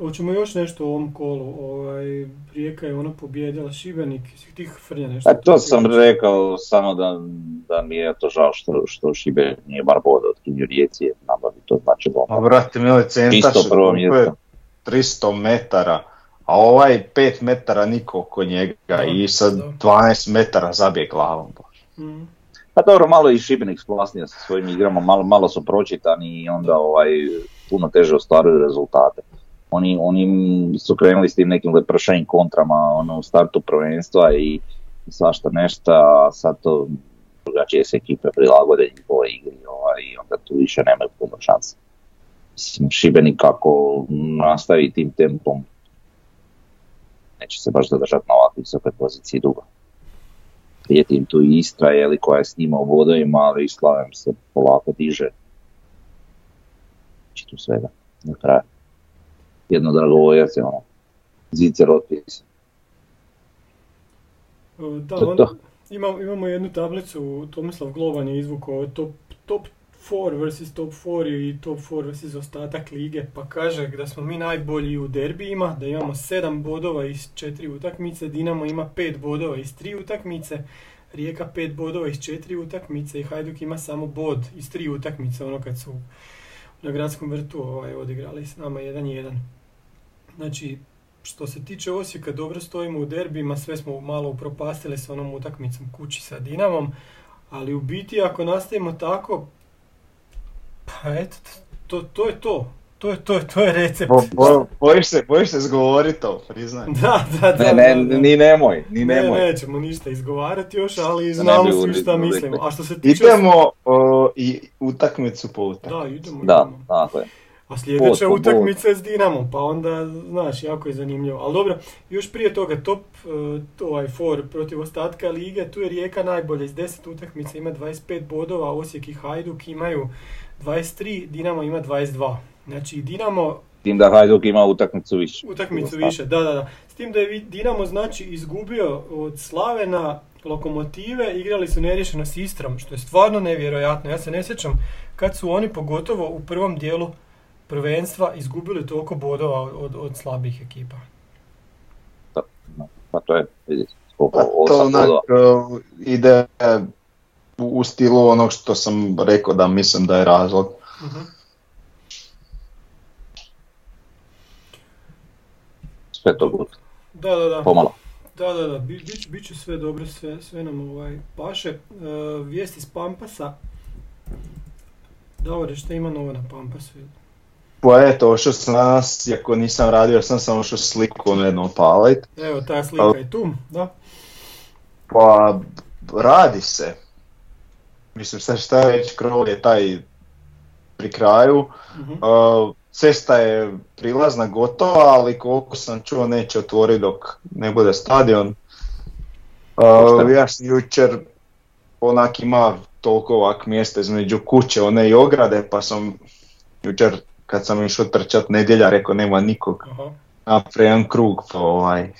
hoćemo još nešto u ovom kolu. Ovaj, Rijeka je ona pobijedila Šibenik, jesi ti Frnja nešto? A to sam rekao samo da, da mi je to žao što, što Šibenik nije bar bod od Kinju Rijeci, jer nama bi to značilo. A brate, mili centar Čisto što prvo kupuje mjesto. 300 metara, a ovaj 5 metara niko oko njega i sa da. 12 metara zabije glavom. Mm. Pa dobro, malo i Šibenik splasnio sa svojim igrama, malo, malo su pročitani i onda ovaj, puno teže ostvaruju rezultate. Oni, oni su krenuli s tim nekim lepršajim kontrama ono, u startu prvenstva i svašta nešto, a sad to drugačije se ekipe prilagode njihovoj igri ovaj, i onda tu više nemaju puno šanse. Mislim, Šibenik kako nastavi tim tempom, neće se baš zadržati na ovakvoj visokoj poziciji dugo. Prijeti im tu i Istra, je li, koja je s njima u bodovima, ali i Slaven se polako diže. Znači tu svega, na kraju. Jedno dragovoljac je ono, zicer otpis. E, Da, To on- to. imamo, imamo jednu tablicu, Tomislav Globan je izvukao top, top 4 versus top 4 i top 4 versus ostatak lige, pa kaže da smo mi najbolji u derbijima, da imamo 7 bodova iz 4 utakmice, Dinamo ima 5 bodova iz 3 utakmice, Rijeka 5 bodova iz 4 utakmice i Hajduk ima samo bod iz 3 utakmice, ono kad su na gradskom vrtu ovaj, odigrali s nama 1-1. Znači, što se tiče Osijeka, dobro stojimo u derbima, sve smo malo upropastili s onom utakmicom kući sa Dinamom, ali u biti ako nastavimo tako, pa eto, to, to je to. To je, to je, to je recept. Bo, bo, bojiš se, bojiš se zgovoriti to, priznaj. Da, da, da. Ne, ne, da, da. ni nemoj, ni Ne, nemoj. nećemo ništa izgovarati još, ali ne znamo svi šta mislimo. A što se tiče... Idemo o, i utakmicu po utakmicu. Da, idemo, Da, idemo. tako je. A sljedeća utakmica je s Dinamom, pa onda, znaš, jako je zanimljivo. Ali dobro, još prije toga, top uh, ovaj for protiv ostatka lige, tu je Rijeka najbolja iz 10 utakmica, ima 25 bodova, Osijek i Hajduk imaju 23, Dinamo ima 22. Znači, Dinamo Tim da Hajduk ima utakmicu više. utakmicu više, da, da, da. S tim da je Dinamo znači izgubio od Slavena, Lokomotive, igrali su neriješeno s Istrom, što je stvarno nevjerojatno. Ja se ne sjećam kad su oni pogotovo u prvom dijelu prvenstva izgubili toliko bodova od, od slabih ekipa. Pa to je, koliko, Pa to onak ide u, u stilu onog što sam rekao da mislim da je razlog. Sve to gut, Da, da, da. pomalo. Da, da, da, bi, bit, bit će sve dobro, sve, sve nam ovaj, paše. E, vijesti s Pampasa. Davore, šta ima novo na Pampasu? Pa eto, ošao sam danas, iako nisam radio, sam sam ošao sliku ono jedno opalit. Evo, ta slika je tu, da. Pa radi se. Mislim sad šta već krov je taj pri kraju. Mhm. Uh, cesta je prilazna gotova, ali koliko sam čuo neće otvoriti dok ne bude stadion. Uh, ja sam jučer onak ima toliko ovak mjesta između kuće, one i ograde, pa sam jučer kad sam išao trčat nedjelja rekao nema nikog napravio jedan krug pa ovaj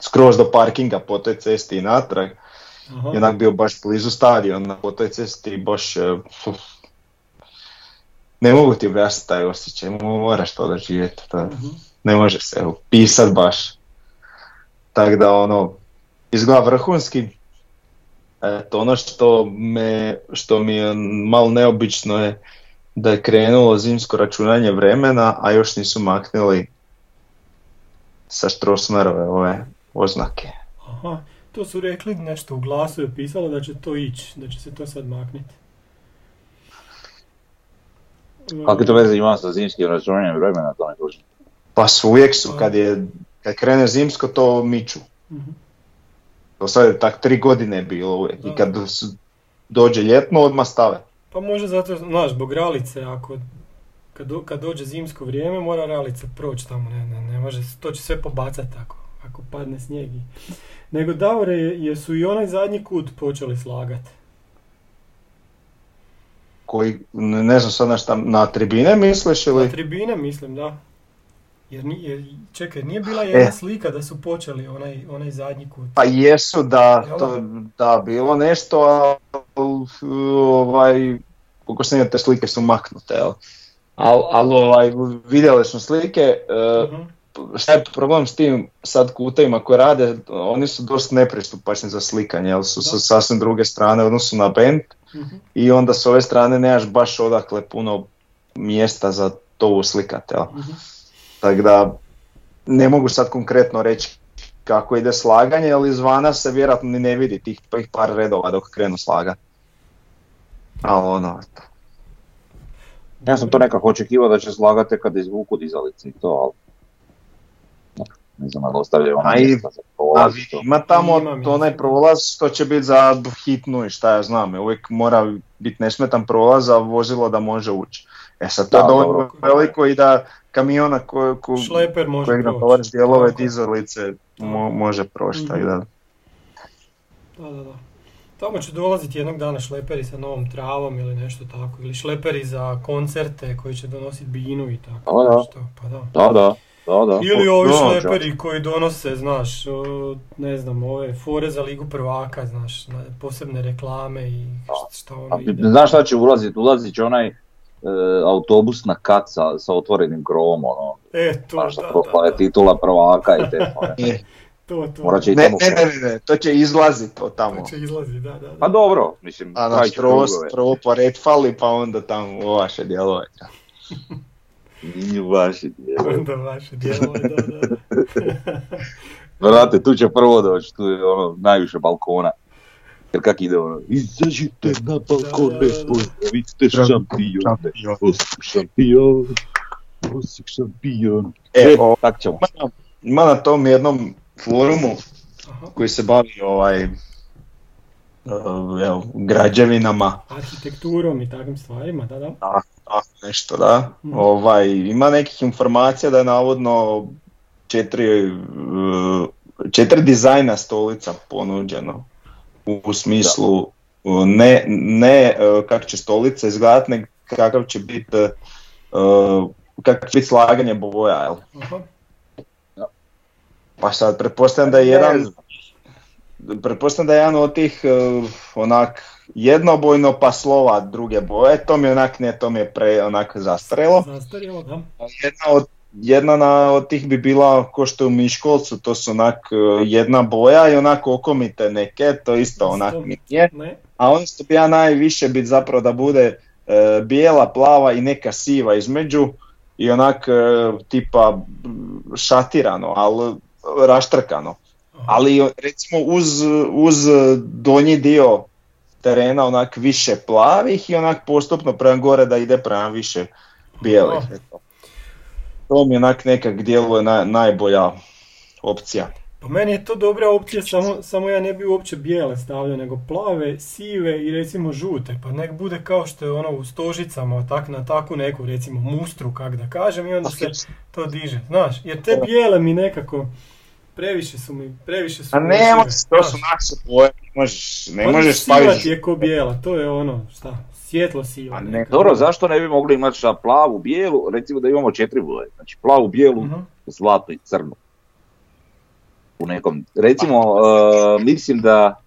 skroz do parkinga po toj cesti i natrag Aha. i onak bio baš blizu stadiona po toj cesti i baš uf. ne mogu ti objasniti taj osjećaj, moraš to doživjeti, to Mhm. ne može se opisat baš. Tako da ono, izgleda vrhunski. Eto, ono što, me, što mi je malo neobično je da je krenulo zimsko računanje vremena, a još nisu maknuli sa Strossmerove ove oznake. Aha, to su rekli nešto u glasu je pisalo da će to ići, da će se to sad makniti. Kakve to veze ima sa zimskim računanjem vremena, to ne kužim. Pa su uvijek su, kad, je, kad krene zimsko to miču. Mhm. Do sad je tak tri godine je bilo uvijek. I kad su- dođe ljetno odmah stave. Pa može zato, znaš, zbog ralice, ako kad, do- kad dođe zimsko vrijeme mora ralica proći tamo, ne, ne, ne može, to će sve pobacati tako, ako padne snijeg. i- Nego Davore, jesu i onaj zadnji kut počeli slagati? Koji, ne znam sad na šta, na tribine misliš Na ili? tribine mislim, da. Jer nije, čekaj, nije bila jedna E. slika da su počeli onaj, onaj zadnji kut. Pa jesu da, Jel' to, da bilo nešto, a ovaj, koliko sam te slike su maknute, jel? Al, al ovaj, vidjeli smo slike, e, Mhm. Šta je problem s tim sad kutevima koje rade, oni su dosta nepristupačni za slikanje, jer su sa sasvim druge strane odnosu na band Mhm. i onda s ove strane nemaš baš odakle puno mjesta za to uslikati, jel? Mhm. Tako da ne mogu sad konkretno reći kako ide slaganje, ali izvana se vjerojatno ni ne vidi tih, tih par redova dok krenu slagati. Ali ono, Ja sam to nekako očekivao da će slagati kad izvuku dizalice i to, ali... Ne znam, ali ostavljaju ono A i- mjesta za a prolaz to. ima tamo Ima mjesta, onaj prolaz što će biti za hitnu i šta ja znam, uvijek mora biti nesmetan prolaz, a vozilo da može ući. E sad to Da, dovoljno dobro. veliko i da kamiona ko, ko, Šleper može kojeg proći. natovariš dijelove dizalice mo- može proći, tako da. Da, da, da. Tamo će dolaziti jednog dana šleperi sa novom travom ili nešto tako, ili šleperi za koncerte koji će donositi binu i tako. Da, da. nešto, Pa da. Da, da, da, da. Ili ovi No, šleperi koji donose, znaš, o, ne znam, ove fore za ligu prvaka, znaš, na- posebne reklame i šta, šta A, ono ide. znaš šta će ulaziti? Ulazit će onaj e, autobus na kat sa, otvorenim krovom, ono, E, to, znaš, da, da, je da, titula prvaka i te fore. E, to, to. Morat će Ne, tamo ne, ne, ne, ne, to će izlaziti od tamo. To će izlaziti, da, da. da. Pa dobro, mislim, A naš prvo, po red fali pa onda tamo u vaše dijelove. Nije vaši djelo. Onda vaše dijelove, da, da. Vrate, tu će prvo doći, tu je ono, najviše balkona. Jer kak ide ono, izađite na balkone, ste šampione, Osijek šampion, Osijek šampion. E, E, o, tak ćemo. ima, na- tom jednom forumu Aha. koji se bavi ovaj evo, građevinama, Arhitekturom i takvim stvarima, da, da. a, a, nešto da, Mhm. ovaj, ima nekih informacija da je navodno četiri, uh, četiri dizajna stolica ponuđeno u, smislu uh, ne, ne uh, kako će stolica izgledat, nego kakav će biti kakav će biti slaganje boja, jel? Aha. Pa sad, pretpostavljam da je Ne jedan, znam. Pretpostavljam da je jedan od tih uh, onak jednobojno pa slova druge boje, to mi onak ne, to mi je pre onak zastarelo. Da. Jedna od, jedna na, od tih bi bila ko što je u Miškolcu, to su onak uh, jedna boja i onak okomite neke, to isto onak mi je. A ono što bi ja najviše bit zapravo da bude e, bijela, plava i neka siva između i onak e, tipa šatirano, ali raštrkano. Ali recimo uz, uz donji dio terena onak više plavih i onak postupno prema gore da ide prema više bijelih. Eto. To mi onak nekak djeluje naj, najbolja opcija. Pa meni je to dobra opcija, samo, samo ja ne bi uopće bijele stavljao, nego plave, sive i recimo žute, pa nek bude kao što je ono u stožicama, tak, na takvu neku recimo mustru, kak da kažem, i onda se to diže, znaš, jer te bijele mi nekako, previše su mi, previše su A ne, možeš, to su naše boje, ne možeš, ne Pa možeš siva staviti ti je ko bijela, to je ono, šta, svjetlo siva. A ne. Dobro, zašto ne bi mogli imati šta plavu, bijelu, recimo da imamo četiri boje, znači plavu, bijelu, Mhm. zlatnu i crnu. U nekom, recimo, uh, mislim da,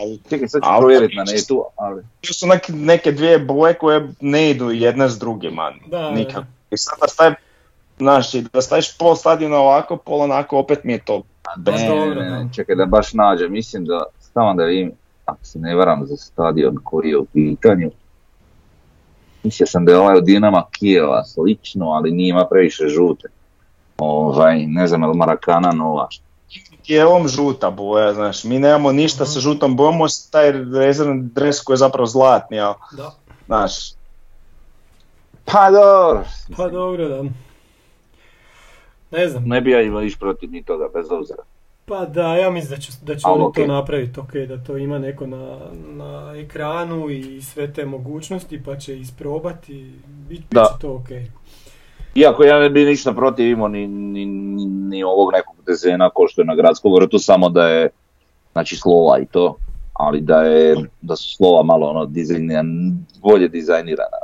Ali čekaj sad ću provjeriti na netu, ali to su neke, neke dvije boje koje ne idu jedna s drugima, Da, da, nikako. I sad da staje, znaš, da staviš pol stadiona ovako, pol onako, opet mi je to. Ne, dobro, ne, ne, da. čekaj da baš nađem, mislim da, samo da vidim, ako se ne varam za stadion koji je u pitanju. Mislio sam da je ovaj od Dinama Kijeva slično, ali nije ima previše žute. Ovaj, ne znam, je li Marakana nova? Dijelom žuta boja, znaš, mi nemamo ništa sa žutom bojom, osim taj rezervni dres koji je zapravo zlatni, ali, Da, znaš, Pa dobro, pa dobro da. Ne znam, ne bi ja imao iš protiv ni toga, bez obzira. Pa da, ja mislim da će, da će oni okej. to napraviti, ok, da to ima neko na, na ekranu i sve te mogućnosti pa će isprobati, bit, bit će to ok. Iako ja ne bi ništa protiv imao ni, ni, ni, ni ovog nekog dezena ko što je na gradskom vrtu, samo da je znači slova i to, ali da je da su slova malo ono dizajnirana, bolje dizajnirana.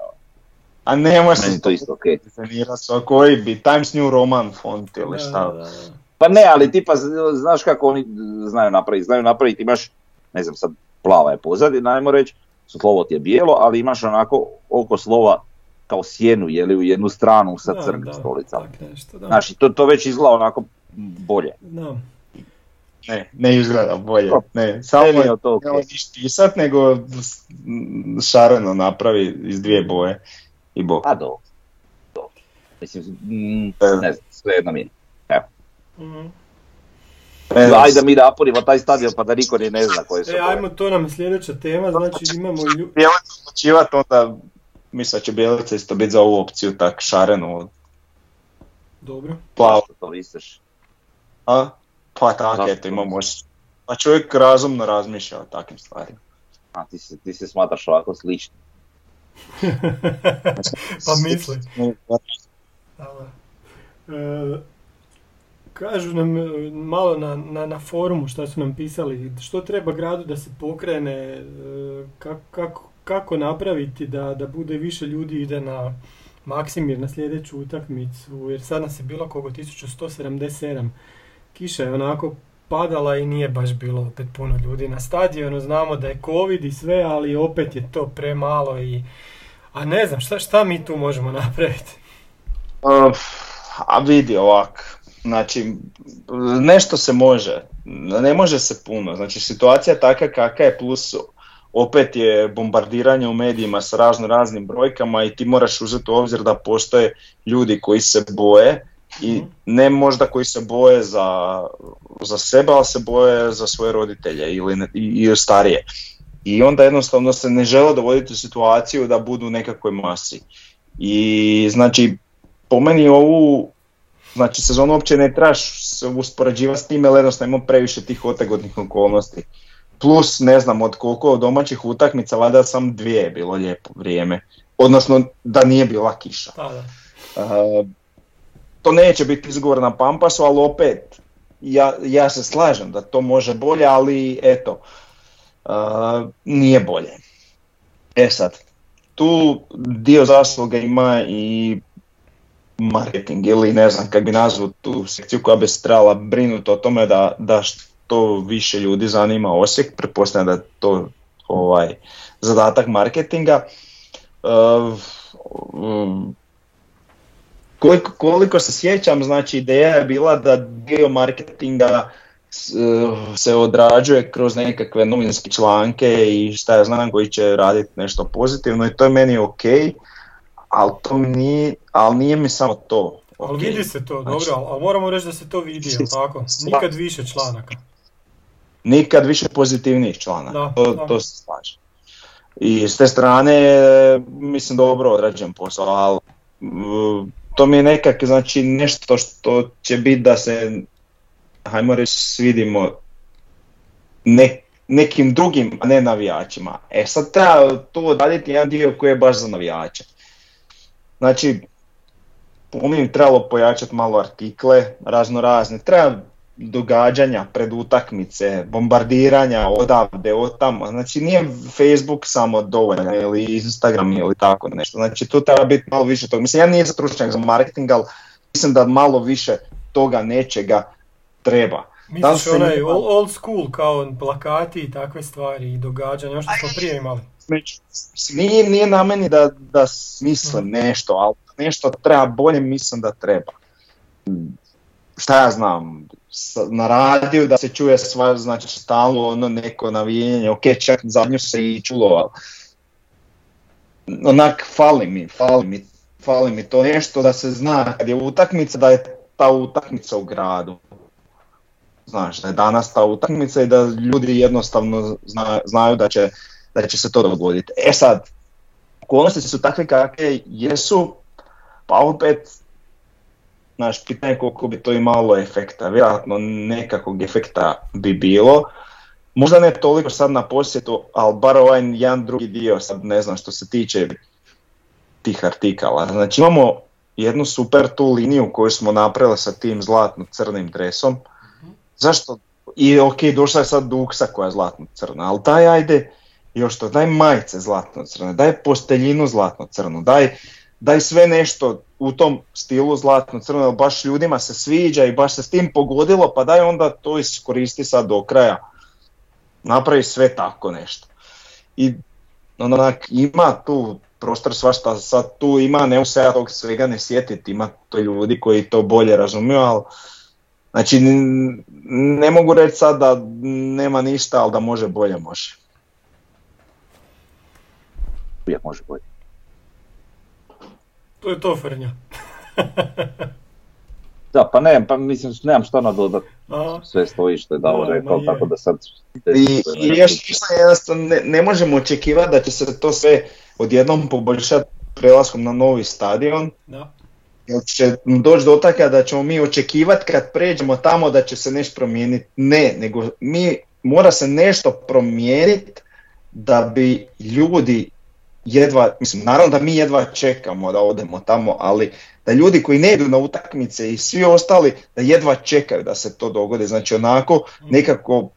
A ne može se to isto okej. dizajnira sa koji bi Times New Roman font ili Da, šta. da, da. Pa ne, ali tipa znaš kako oni znaju napraviti, znaju napraviti, imaš, ne znam sad, plava je pozadina, ajmo reći, slovo ti je bijelo, ali imaš onako oko slova kao sjenu, je u jednu stranu sa Da, crnim da, stolicama. da. Znači, to, to već izgleda onako bolje. Da. Ne, ne izgleda bolje. Ne, samo je to nemoj niš pisat, nego šareno napravi iz dvije boje i bo. A do. do. Mislim, mm, E. ne znam, sve jedno mi je. Evo. Ne znam, Ajde mi da napunimo taj stadion pa da niko ni ne zna koje su E, boje. ajmo, to nam je sljedeća tema, znači imamo lju... Bijelica odlučivat, onda mislim da će Bijelica isto biti za ovu opciju tak šareno Dobro. plavo. To misliš? A? Pa tako, eto, to imamo? Pa čovjek razumno razmišlja o takvim stvarima. A ti se, ti se smatraš ovako slično. pa misli. E, kažu nam e, malo na, na, na forumu što su nam pisali, što treba gradu da se pokrene, e, kako, kako, kako napraviti da, da bude više ljudi ide na Maksimir na sljedeću utakmicu, jer sad nas je bilo koliko 1177. Kiša je onako padala i nije baš bilo opet puno ljudi na stadionu, znamo da je covid i sve, ali opet je to premalo i a ne znam, šta, šta mi tu možemo napraviti? Uh, a vidi ovak, znači nešto se može, ne može se puno, znači situacija takva kakva je plus opet je bombardiranje u medijima s razno raznim brojkama i ti moraš uzeti u obzir da postoje ljudi koji se boje i Mhm. ne možda koji se boje za, za sebe, ali se boje za svoje roditelje ili i, i starije. I onda jednostavno se ne žele dovoditi u situaciju da budu u nekakvoj masi. I znači po meni ovu znači sezonu uopće ne trebaš se uspoređivati s time jer jednostavno previše tih otegotnih okolnosti. Plus ne znam od koliko domaćih utakmica, valjda sam dvije je bilo lijepo vrijeme. Odnosno da nije bila kiša. Da, da. Uh, to neće biti izgovor na Pampasu, ali opet ja, ja se slažem da to može bolje, ali eto, uh, nije bolje. E sad, tu dio zasluga ima i marketing ili ne znam kako bi nazvao tu sekciju koja bi se trebala brinuti o tome da, da što više ljudi zanima Osijek, pretpostavljam da je to ovaj zadatak marketinga. Uh, koliko, koliko se sjećam, znači ideja je bila da dio marketinga s- se odrađuje kroz nekakve novinske članke i šta ja znam koji će raditi nešto pozitivno i to je meni ok, ali to nije, ali nije mi samo to. Ali ok. vidi se to, Znači- dobro, ali, ali moramo reći da se to vidi, jel tako? Nikad više članaka. Nikad više pozitivnijih članaka, Da, to, da. to se slažem. I s te strane, mislim, dobro odrađen posao, ali to mi je nekak, znači, nešto što će biti da se, hajmo reći, svidimo ne, nekim drugim, a ne navijačima. E sad treba to odraditi jedan dio koji je baš za navijače. Znači, po meni trebalo pojačati malo artikle, razno razne, treba događanja pred utakmice, bombardiranja odavde, od tamo. Znači nije Facebook samo dovoljan ili Instagram ili tako nešto. Znači tu treba biti malo više toga. Mislim ja nisam stručnjak za marketing, ali mislim da malo više toga nečega treba. Misliš onaj old, school kao plakati i takve stvari i događanja, što smo prije imali. Mislim, Nije, nije na meni da, da smislim nešto, ali nešto treba bolje, mislim da treba. Šta ja znam, na radiju da se čuje sva, znači stalno ono neko navijenje, ok, čak zadnju se i čulo, ali onak fali mi, fali mi, fali mi to nešto da se zna kad je utakmica da je ta utakmica u gradu. Znaš, da je danas ta utakmica i da ljudi jednostavno zna- znaju da će, da će se to dogoditi. E sad, okolnosti su takve kakve jesu, pa opet, znaš, pitanje je koliko bi to imalo efekta. Vjerojatno nekakvog efekta bi bilo. Možda ne toliko sad na posjetu, ali bar ovaj jedan drugi dio, sad ne znam što se tiče tih artikala. Znači imamo jednu super tu liniju koju smo napravili sa tim zlatno-crnim dresom. Zašto? I ok, došla je sad duksa koja je zlatno-crna, ali daj ajde još to, daj majice zlatno-crne, daj posteljinu zlatno-crnu, daj, daj sve nešto u tom stilu zlatno-crno, baš ljudima se sviđa i baš se s tim pogodilo, pa daj onda to iskoristi sad do kraja. Napravi sve tako nešto. I onak, ima tu prostor svašta, sad tu ima, ne se ja tog svega ne sjetiti, ima to ljudi koji to bolje razumiju, ali znači ne mogu reći sad da nema ništa, ali da može bolje može. Uvijek može bolje. To je to, Frnja. Da, pa ne, pa mislim, nemam šta nadodat. A, Sve stoji što je Davor Da, rekao, tako da sad... I, i još jednostavno ne, ne možemo očekivati da će se to sve odjednom poboljšati prelaskom na novi stadion, da. jer će doći do taka da ćemo mi očekivati kad pređemo tamo da će se nešto promijeniti. Ne, nego mi mora se nešto promijeniti da bi ljudi jedva, mislim naravno da mi jedva čekamo da odemo tamo, ali da ljudi koji ne idu na utakmice i svi ostali da jedva čekaju da se to dogodi. Znači onako nekako,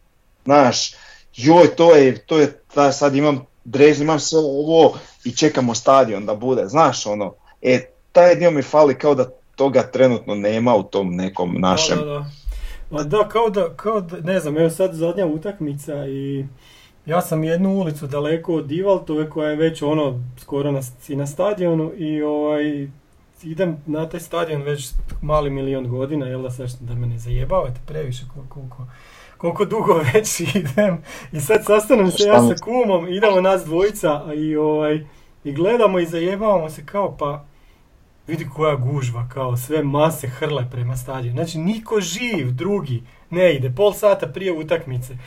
znaš, joj to je, to je, da sad imam dres, imam sve ovo i čekamo stadion da bude, znaš ono, e taj dio mi fali kao da toga trenutno nema u tom nekom našem. Da, da, da. Ma da, kao da, kao da, ne znam, evo sad zadnja utakmica i ja sam jednu ulicu daleko od Divaltove koja je već ono skoro na, si na stadionu i ovaj idem na taj stadion već mali milion godina, jel da sad da me ne zajebavate previše koliko, koliko, koliko dugo već idem i sad sastanem se ja sa kumom, idemo nas dvojica i ovaj i gledamo i zajebavamo se kao pa vidi koja gužva, kao sve mase hrle prema stadionu. Znači niko živ, drugi, ne ide, pol sata prije utakmice.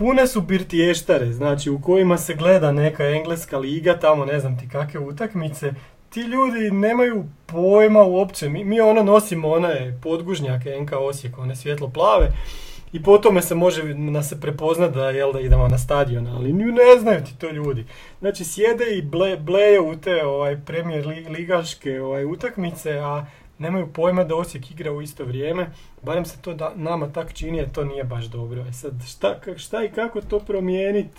Pune su birtiještare, znači u kojima se gleda neka engleska liga, tamo ne znam ti kakve utakmice. Ti ljudi nemaju pojma uopće, mi, mi ono nosimo one podgužnjake NK Osijek, one svjetlo plave. I po tome se može nas se prepoznat da, jel, da idemo na stadion, ali ni- ne znaju ti to ljudi. Znači sjede i ble, bleje u te ovaj, premijer li- ligaške ovaj, utakmice, a nemaju pojma da Osijek igra u isto vrijeme. Barem se to da, nama tak čini, a to nije baš dobro. E sad, šta, šta i kako to promijeniti?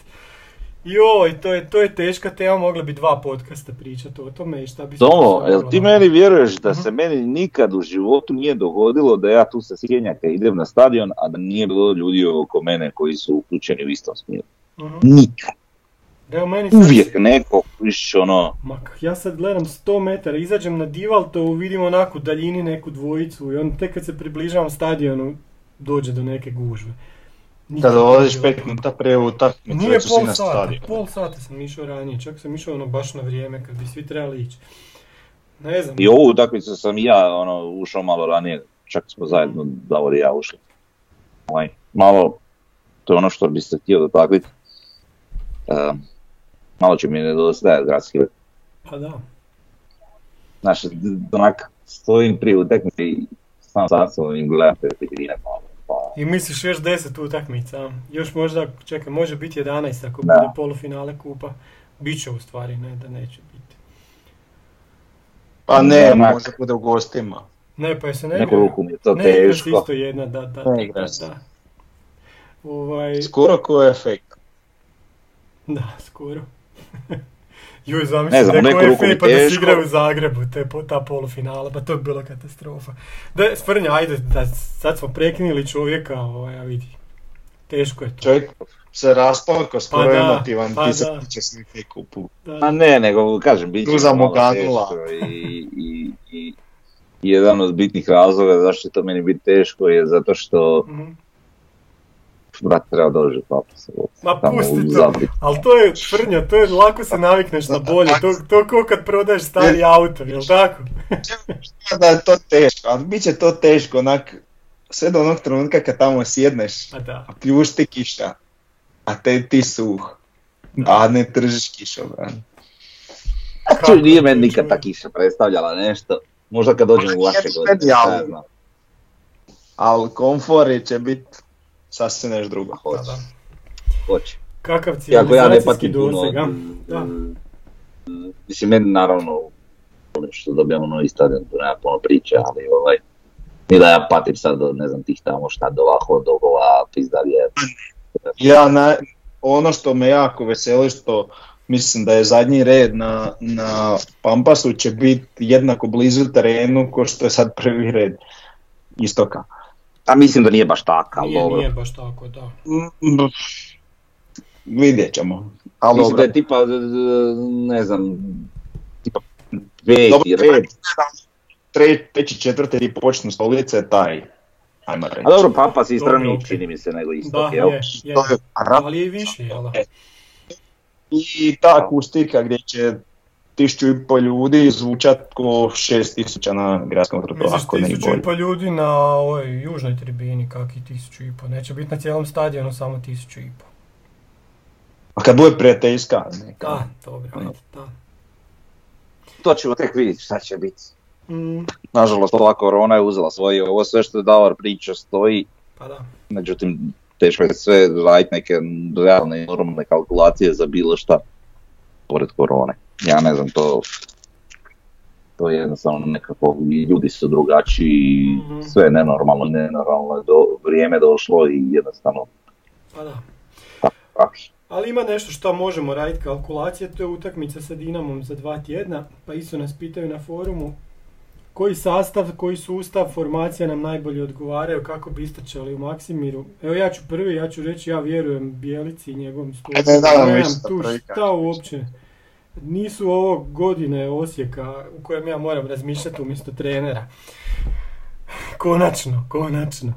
Joj, to je, to je teška tema, mogli bi dva podcasta pričati o tome i šta bi se Tomo, jel ti meni vjeruješ da Mhm. se meni nikad u životu nije dogodilo da ja tu sa sjenjaka idem na stadion, a da nije bilo ljudi oko mene koji su uključeni u istom smjeru? Mhm. Nikad. Evo meni sad- Uvijek neko, viš ono, Ma ja sad gledam 100 metara, izađem na Divaltovu, vidim onako u daljini neku dvojicu i onda tek kad se približavam stadionu dođe do neke gužve. Da Nikad dolaziš nije bilo. pet minuta prije utakmice, Nije već pol na sata, stadionu. pol sata sam išao ranije, čak sam išao ono baš na vrijeme kad bi svi trebali ići. Ne znam, i ovu utakmicu sam i ja ono, ušao malo ranije, čak smo zajedno Davor i ja ušli. Ovaj, malo, to je ono što bi se htio dotaknuti. E, malo će mi nedostajati gradski vrt. pa da. Znaš, onak, stojim prije utakmice i sam sa sobom i gledam te malo. Pa, I misliš još 10 utakmica, još možda, čekaj, može biti 11 ako Da. bude polufinale kupa. Biće u stvari, ne da neće biti. Pa ne, Onak. možda bude u gostima. Ne, pa je se ne neku igra- ruku mi je to ne teško. isto jedna, da, da, Ne da. Ovaj, Skoro ko je efekt. da, skoro. Joj, Ne zamisli znam, da je neku koji ruku mi pa da se teško. igraju u Zagrebu, te, ta polufinala, pa to bi bila katastrofa. Da, Svrnja, ajde, da, sad smo prekinuli čovjeka, ovaj, a vidi. Teško je to. Čovjek se rasplako, skoro Pa emotivan, pa ti se da. tiče slike kupu. Da, Ma ne, nego kažem, bit će teško i, i, i jedan od bitnih razloga zašto će to meni biti teško je zato što mhm. Brat treba dođe papa se Ma tamo pusti u to, ali to je Frnja, to je lako se navikneš na bolje, to, to ko kad prodaješ stari auto, jel tako? Da je to teško, ali bit će to teško, onak, sve do onog trenutka kad tamo sjedneš, A da. a pljušti kiša, a te ti suh, a ne tržiš kišobran. Kako Čuj, nije to meni nikad ta kiša predstavljala nešto. Možda kad dođem u vaše Nije godine, ne znam. Ali komfor će biti sasvim nešto drugo. Da, da. Hoće. Kakav Iako ja ne patim puno a? Da. mm, Mislim, meni naravno što dobijamo novi stadion, tu nema puno priče, ali ovaj, ni da ja patim sad od ne znam tih tamo štandova, hodogova, pizdavije. Ja na, ono što me jako veseli što mislim da je zadnji red na, na Pampasu će biti jednako blizu terenu kao što je sad prvi red istoka. A mislim da nije baš tako, ali Nije, dobro. nije baš tako, da. Mm, Vidjet ćemo. Ali Mislim dobro. da je tipa, ne znam, tipa peti Dobro, red. tre, treći, četvrti ti počnu stolice, taj, ajmo reći. A dobro, Pampas je Dobro, straniji, okej. čini mi se, nego Da, istok, jel? je, je. To je rap- Ali je i više, jel da? I ta akustika gdje će tisuću i pol ljudi zvučat ko šest tisuća na gradskom trotoaru, Misliš tisuću i pol ljudi na ovoj južnoj tribini, kak i tisuću i pol. Neće biti na cijelom stadionu samo tisuću i pol. A kad bude prijateljska, neka. Da, dobro, ajde, da. To ćemo tek vidjeti šta će biti. Mm, Nažalost, ova korona je uzela svoje, ovo sve što je Davar priča stoji, pa da. međutim, teško je sve raditi neke realne i normalne kalkulacije za bilo šta pored korone. Ja ne znam, to, to je jednostavno nekako, i ljudi su drugačiji, Mhm. sve je nenormalno, nenormalno je do, vrijeme došlo i jednostavno, Pa da. ah, Ali ima nešto što možemo raditi kalkulacije, to je utakmica sa Dinamom za dva tjedna, pa isto nas pitaju na forumu koji sastav, koji sustav, formacija nam najbolje odgovaraju, kako bi istračali u Maksimiru. Evo ja ću prvi, ja ću reći ja vjerujem Bijelici i njegovom stupu. Ajde, da, da, da šta uopće. Nisu ovo godine Osijeka u kojem ja moram razmišljati umjesto trenera. Konačno, konačno.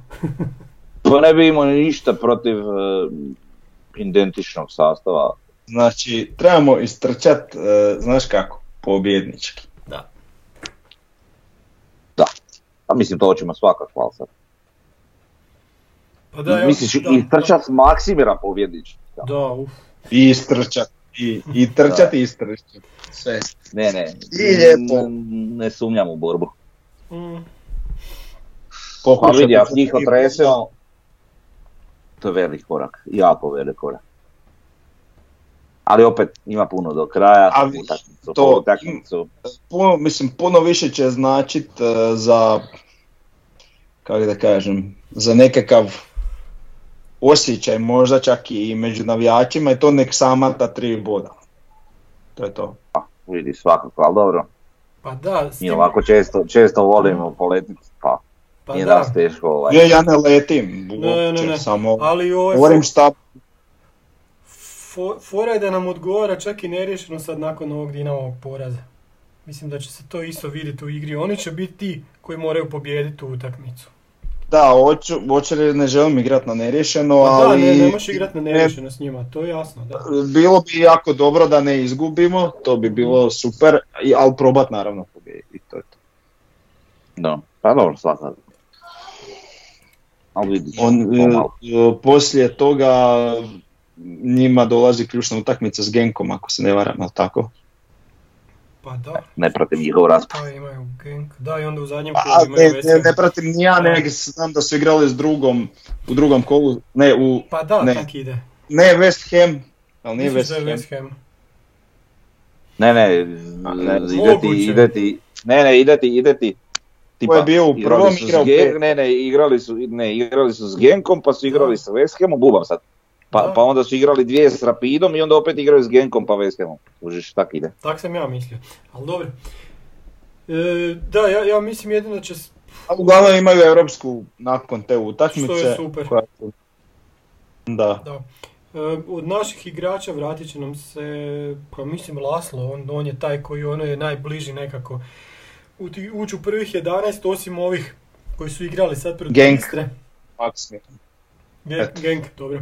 pa ne bi imao ništa protiv e, identičnog sastava. Znači, trebamo istrčat, e, znaš kako, pobjednički. Da. A mislim, to ćemo svakako, ali sad. Pa da, Misliš da, i trčat s Maksimira pobjednič? Da, uf. I istrčat, i, i trčat i istrčat. Sve. Ne, ne, I lijepo. ne sumnjam u borbu. Mm. Pa vidi, ako njih otresemo, to je velik korak, jako velik korak. Ali opet ima puno do kraja, A vi- utakmicu, to- utakmicu. puno, mislim, puno više će značit e, za, kako da kažem, za nekakav osjećaj možda čak i među navijačima i to nek sama ta tri boda. To je to. Vidi svakako, ali dobro, Pa da, s mi tim- ovako često, često volimo poletiti, pa, pa nije da. teško ovaj. Ne, ja ne letim, Ne, ne, ne. samo Ali ovaj govorim fo- šta fo- fora je da nam odgovara čak i neriješeno sad nakon ovog Dinamovog poraza. Mislim da će se to isto vidjeti u igri. Oni će biti ti koji moraju pobijediti u utakmicu. Da, hoću, li ne želim igrat na neriješeno, Pa da, ali... ne, ne možeš igrati na neriješeno s njima, to je jasno, da. Bilo bi jako dobro da ne izgubimo, to bi bilo super, ali probat naravno pobijediti, to je to. Da, pa dobro, svakako. Ali On, e, poslije toga njima dolazi ključna utakmica s Genkom, ako se ne varam, ali tako? Pa da, ne pratim njihov raspad. pa imaju Genk. Da, i onda u zadnjem A, kolu ne, imaju ne, ne Ham. pratim ni ja, nego znam da su igrali s drugom, u drugom kolu, ne, u, Pa da, ne. tak ide. ne West Ham, ali nije West Ham. West Ham? Ne, ne, ne, ide ti, ide ti, ne, ne, ide ti, ide ti. Ko je bio u igrali prvom, s igrao Gen-. Ne, ne, igrali su, ne, igrali su s Genkom, pa su igrali sa West Hamom, bubam sad. Pa, pa onda su igrali dvije s Rapidom i onda opet igraju s Genkom pa West Hamom. Užiš, tak ide. Tak sam ja mislio, ali dobro. E, da, ja, ja mislim jedino će A uglavnom imaju europsku nakon te utakmice. Što je super. koja- Da. Da. E, od naših igrača vratit će nam se, pa mislim Laslo, on, on je taj koji ono je najbliži nekako u ti- ući u prvih 11 osim ovih koji su igrali sad protiv Genk. Genk. Genk, dobro.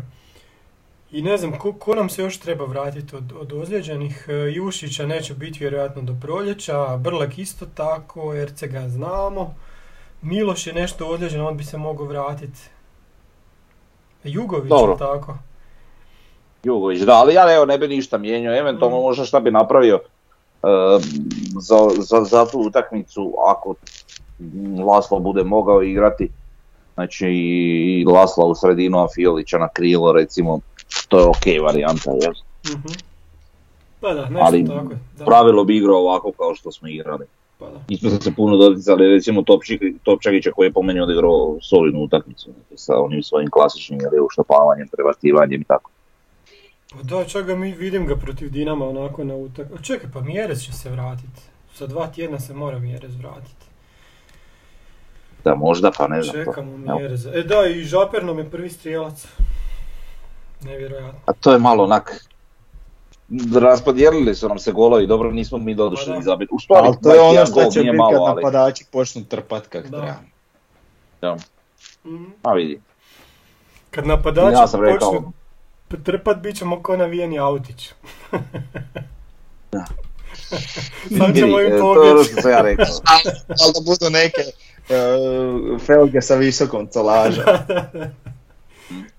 I ne znam, ko, ko nam se još treba vratiti od, od ozlijeđenih? E, Jušića neće biti vjerojatno do proljeća, Brlek isto tako, Ercega znamo. Miloš je nešto ozlijeđen, on bi se mogao vratiti. Jugović, Dobro. je tako? Jugović, da, ali ja evo ne bi ništa mijenjao, eventualno Mm. možda šta bi napravio e, za, za, za tu utakmicu ako Laslo bude mogao igrati. Znači i Lasla u sredinu, a Fiolića na krilo recimo, to je ok varijanta, jer Mhm. Pa da, nešto Ali tako. Da. pravilo bi igrao ovako kao što smo igrali. Pa da. Se puno doticali, recimo Topčagića koji je po meni odigrao solidnu utakmicu znači, sa onim svojim klasičnim jel, uštapavanjem, prebacivanjem i tako. Pa da, čak ga mi vidim ga protiv Dinama onako na utak. A Čekaj, pa Mjerez će se vratiti. Za dva tjedna se mora Mjerez vratiti. Da možda, pa ne znam. Čekamo. Mjereza. E da, i Žaper nam je prvi strijelac. Nevjerojatno. A to je malo onak, raspodijelili su nam se golovi, dobro nismo mi Pa da. došli zabiti. U stvari, Ali to je ono 21 što će nije biti malo, kad ali... napadači počnu trpat kak Da. treba. Da, Mhm. ma vidi. Kad napadači Ja rekao, počnu trpat, bit ćemo ko navijeni autić. Da. Sad ćemo im e, to je ono pobjeći. što sam ja rekao. Ali da budu neke uh, felge sa visokom colažom.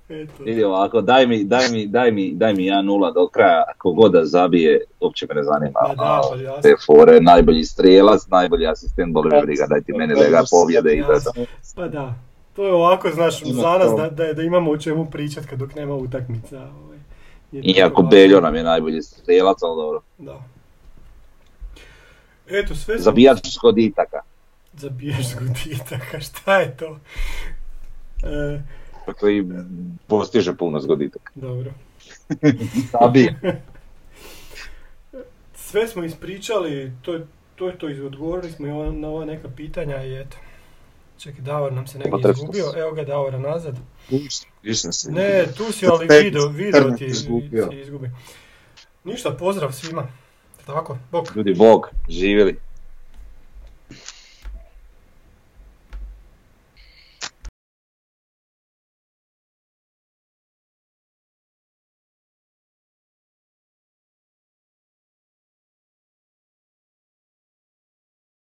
Eto. Vidi ovako, daj mi, daj mi, daj mi, daj mi 1-0 do kraja, ako god da zabije, uopće me ne zanima. Ma da, A, pa te fore, najbolji strijelac, najbolji asistent, boli me briga, daj ti meni da ga pobjede i da. Pa da. To je ovako, znaš, Ima za nas da, da, da imamo o čemu pričat kad dok nema utakmica. Ovaj. Iako Beljo nam je najbolji strijelac, ali dobro. Da. Eto, sve sam... Zabijač s goditaka. Zabijaš s guditaka, šta je to? E, Koji postiže puno zgoditaka. dobro. Zabije. Sve smo ispričali, to je to, je to odgovorili smo i na ova neka pitanja i eto. Čekaj, Davor nam se negdje Potrebno izgubio, evo ga Davora nazad. Se. Ne, tu si, ali video, video ti izgubio. Ništa, pozdrav svima. Tako, bok. Ljudi, bog, živjeli.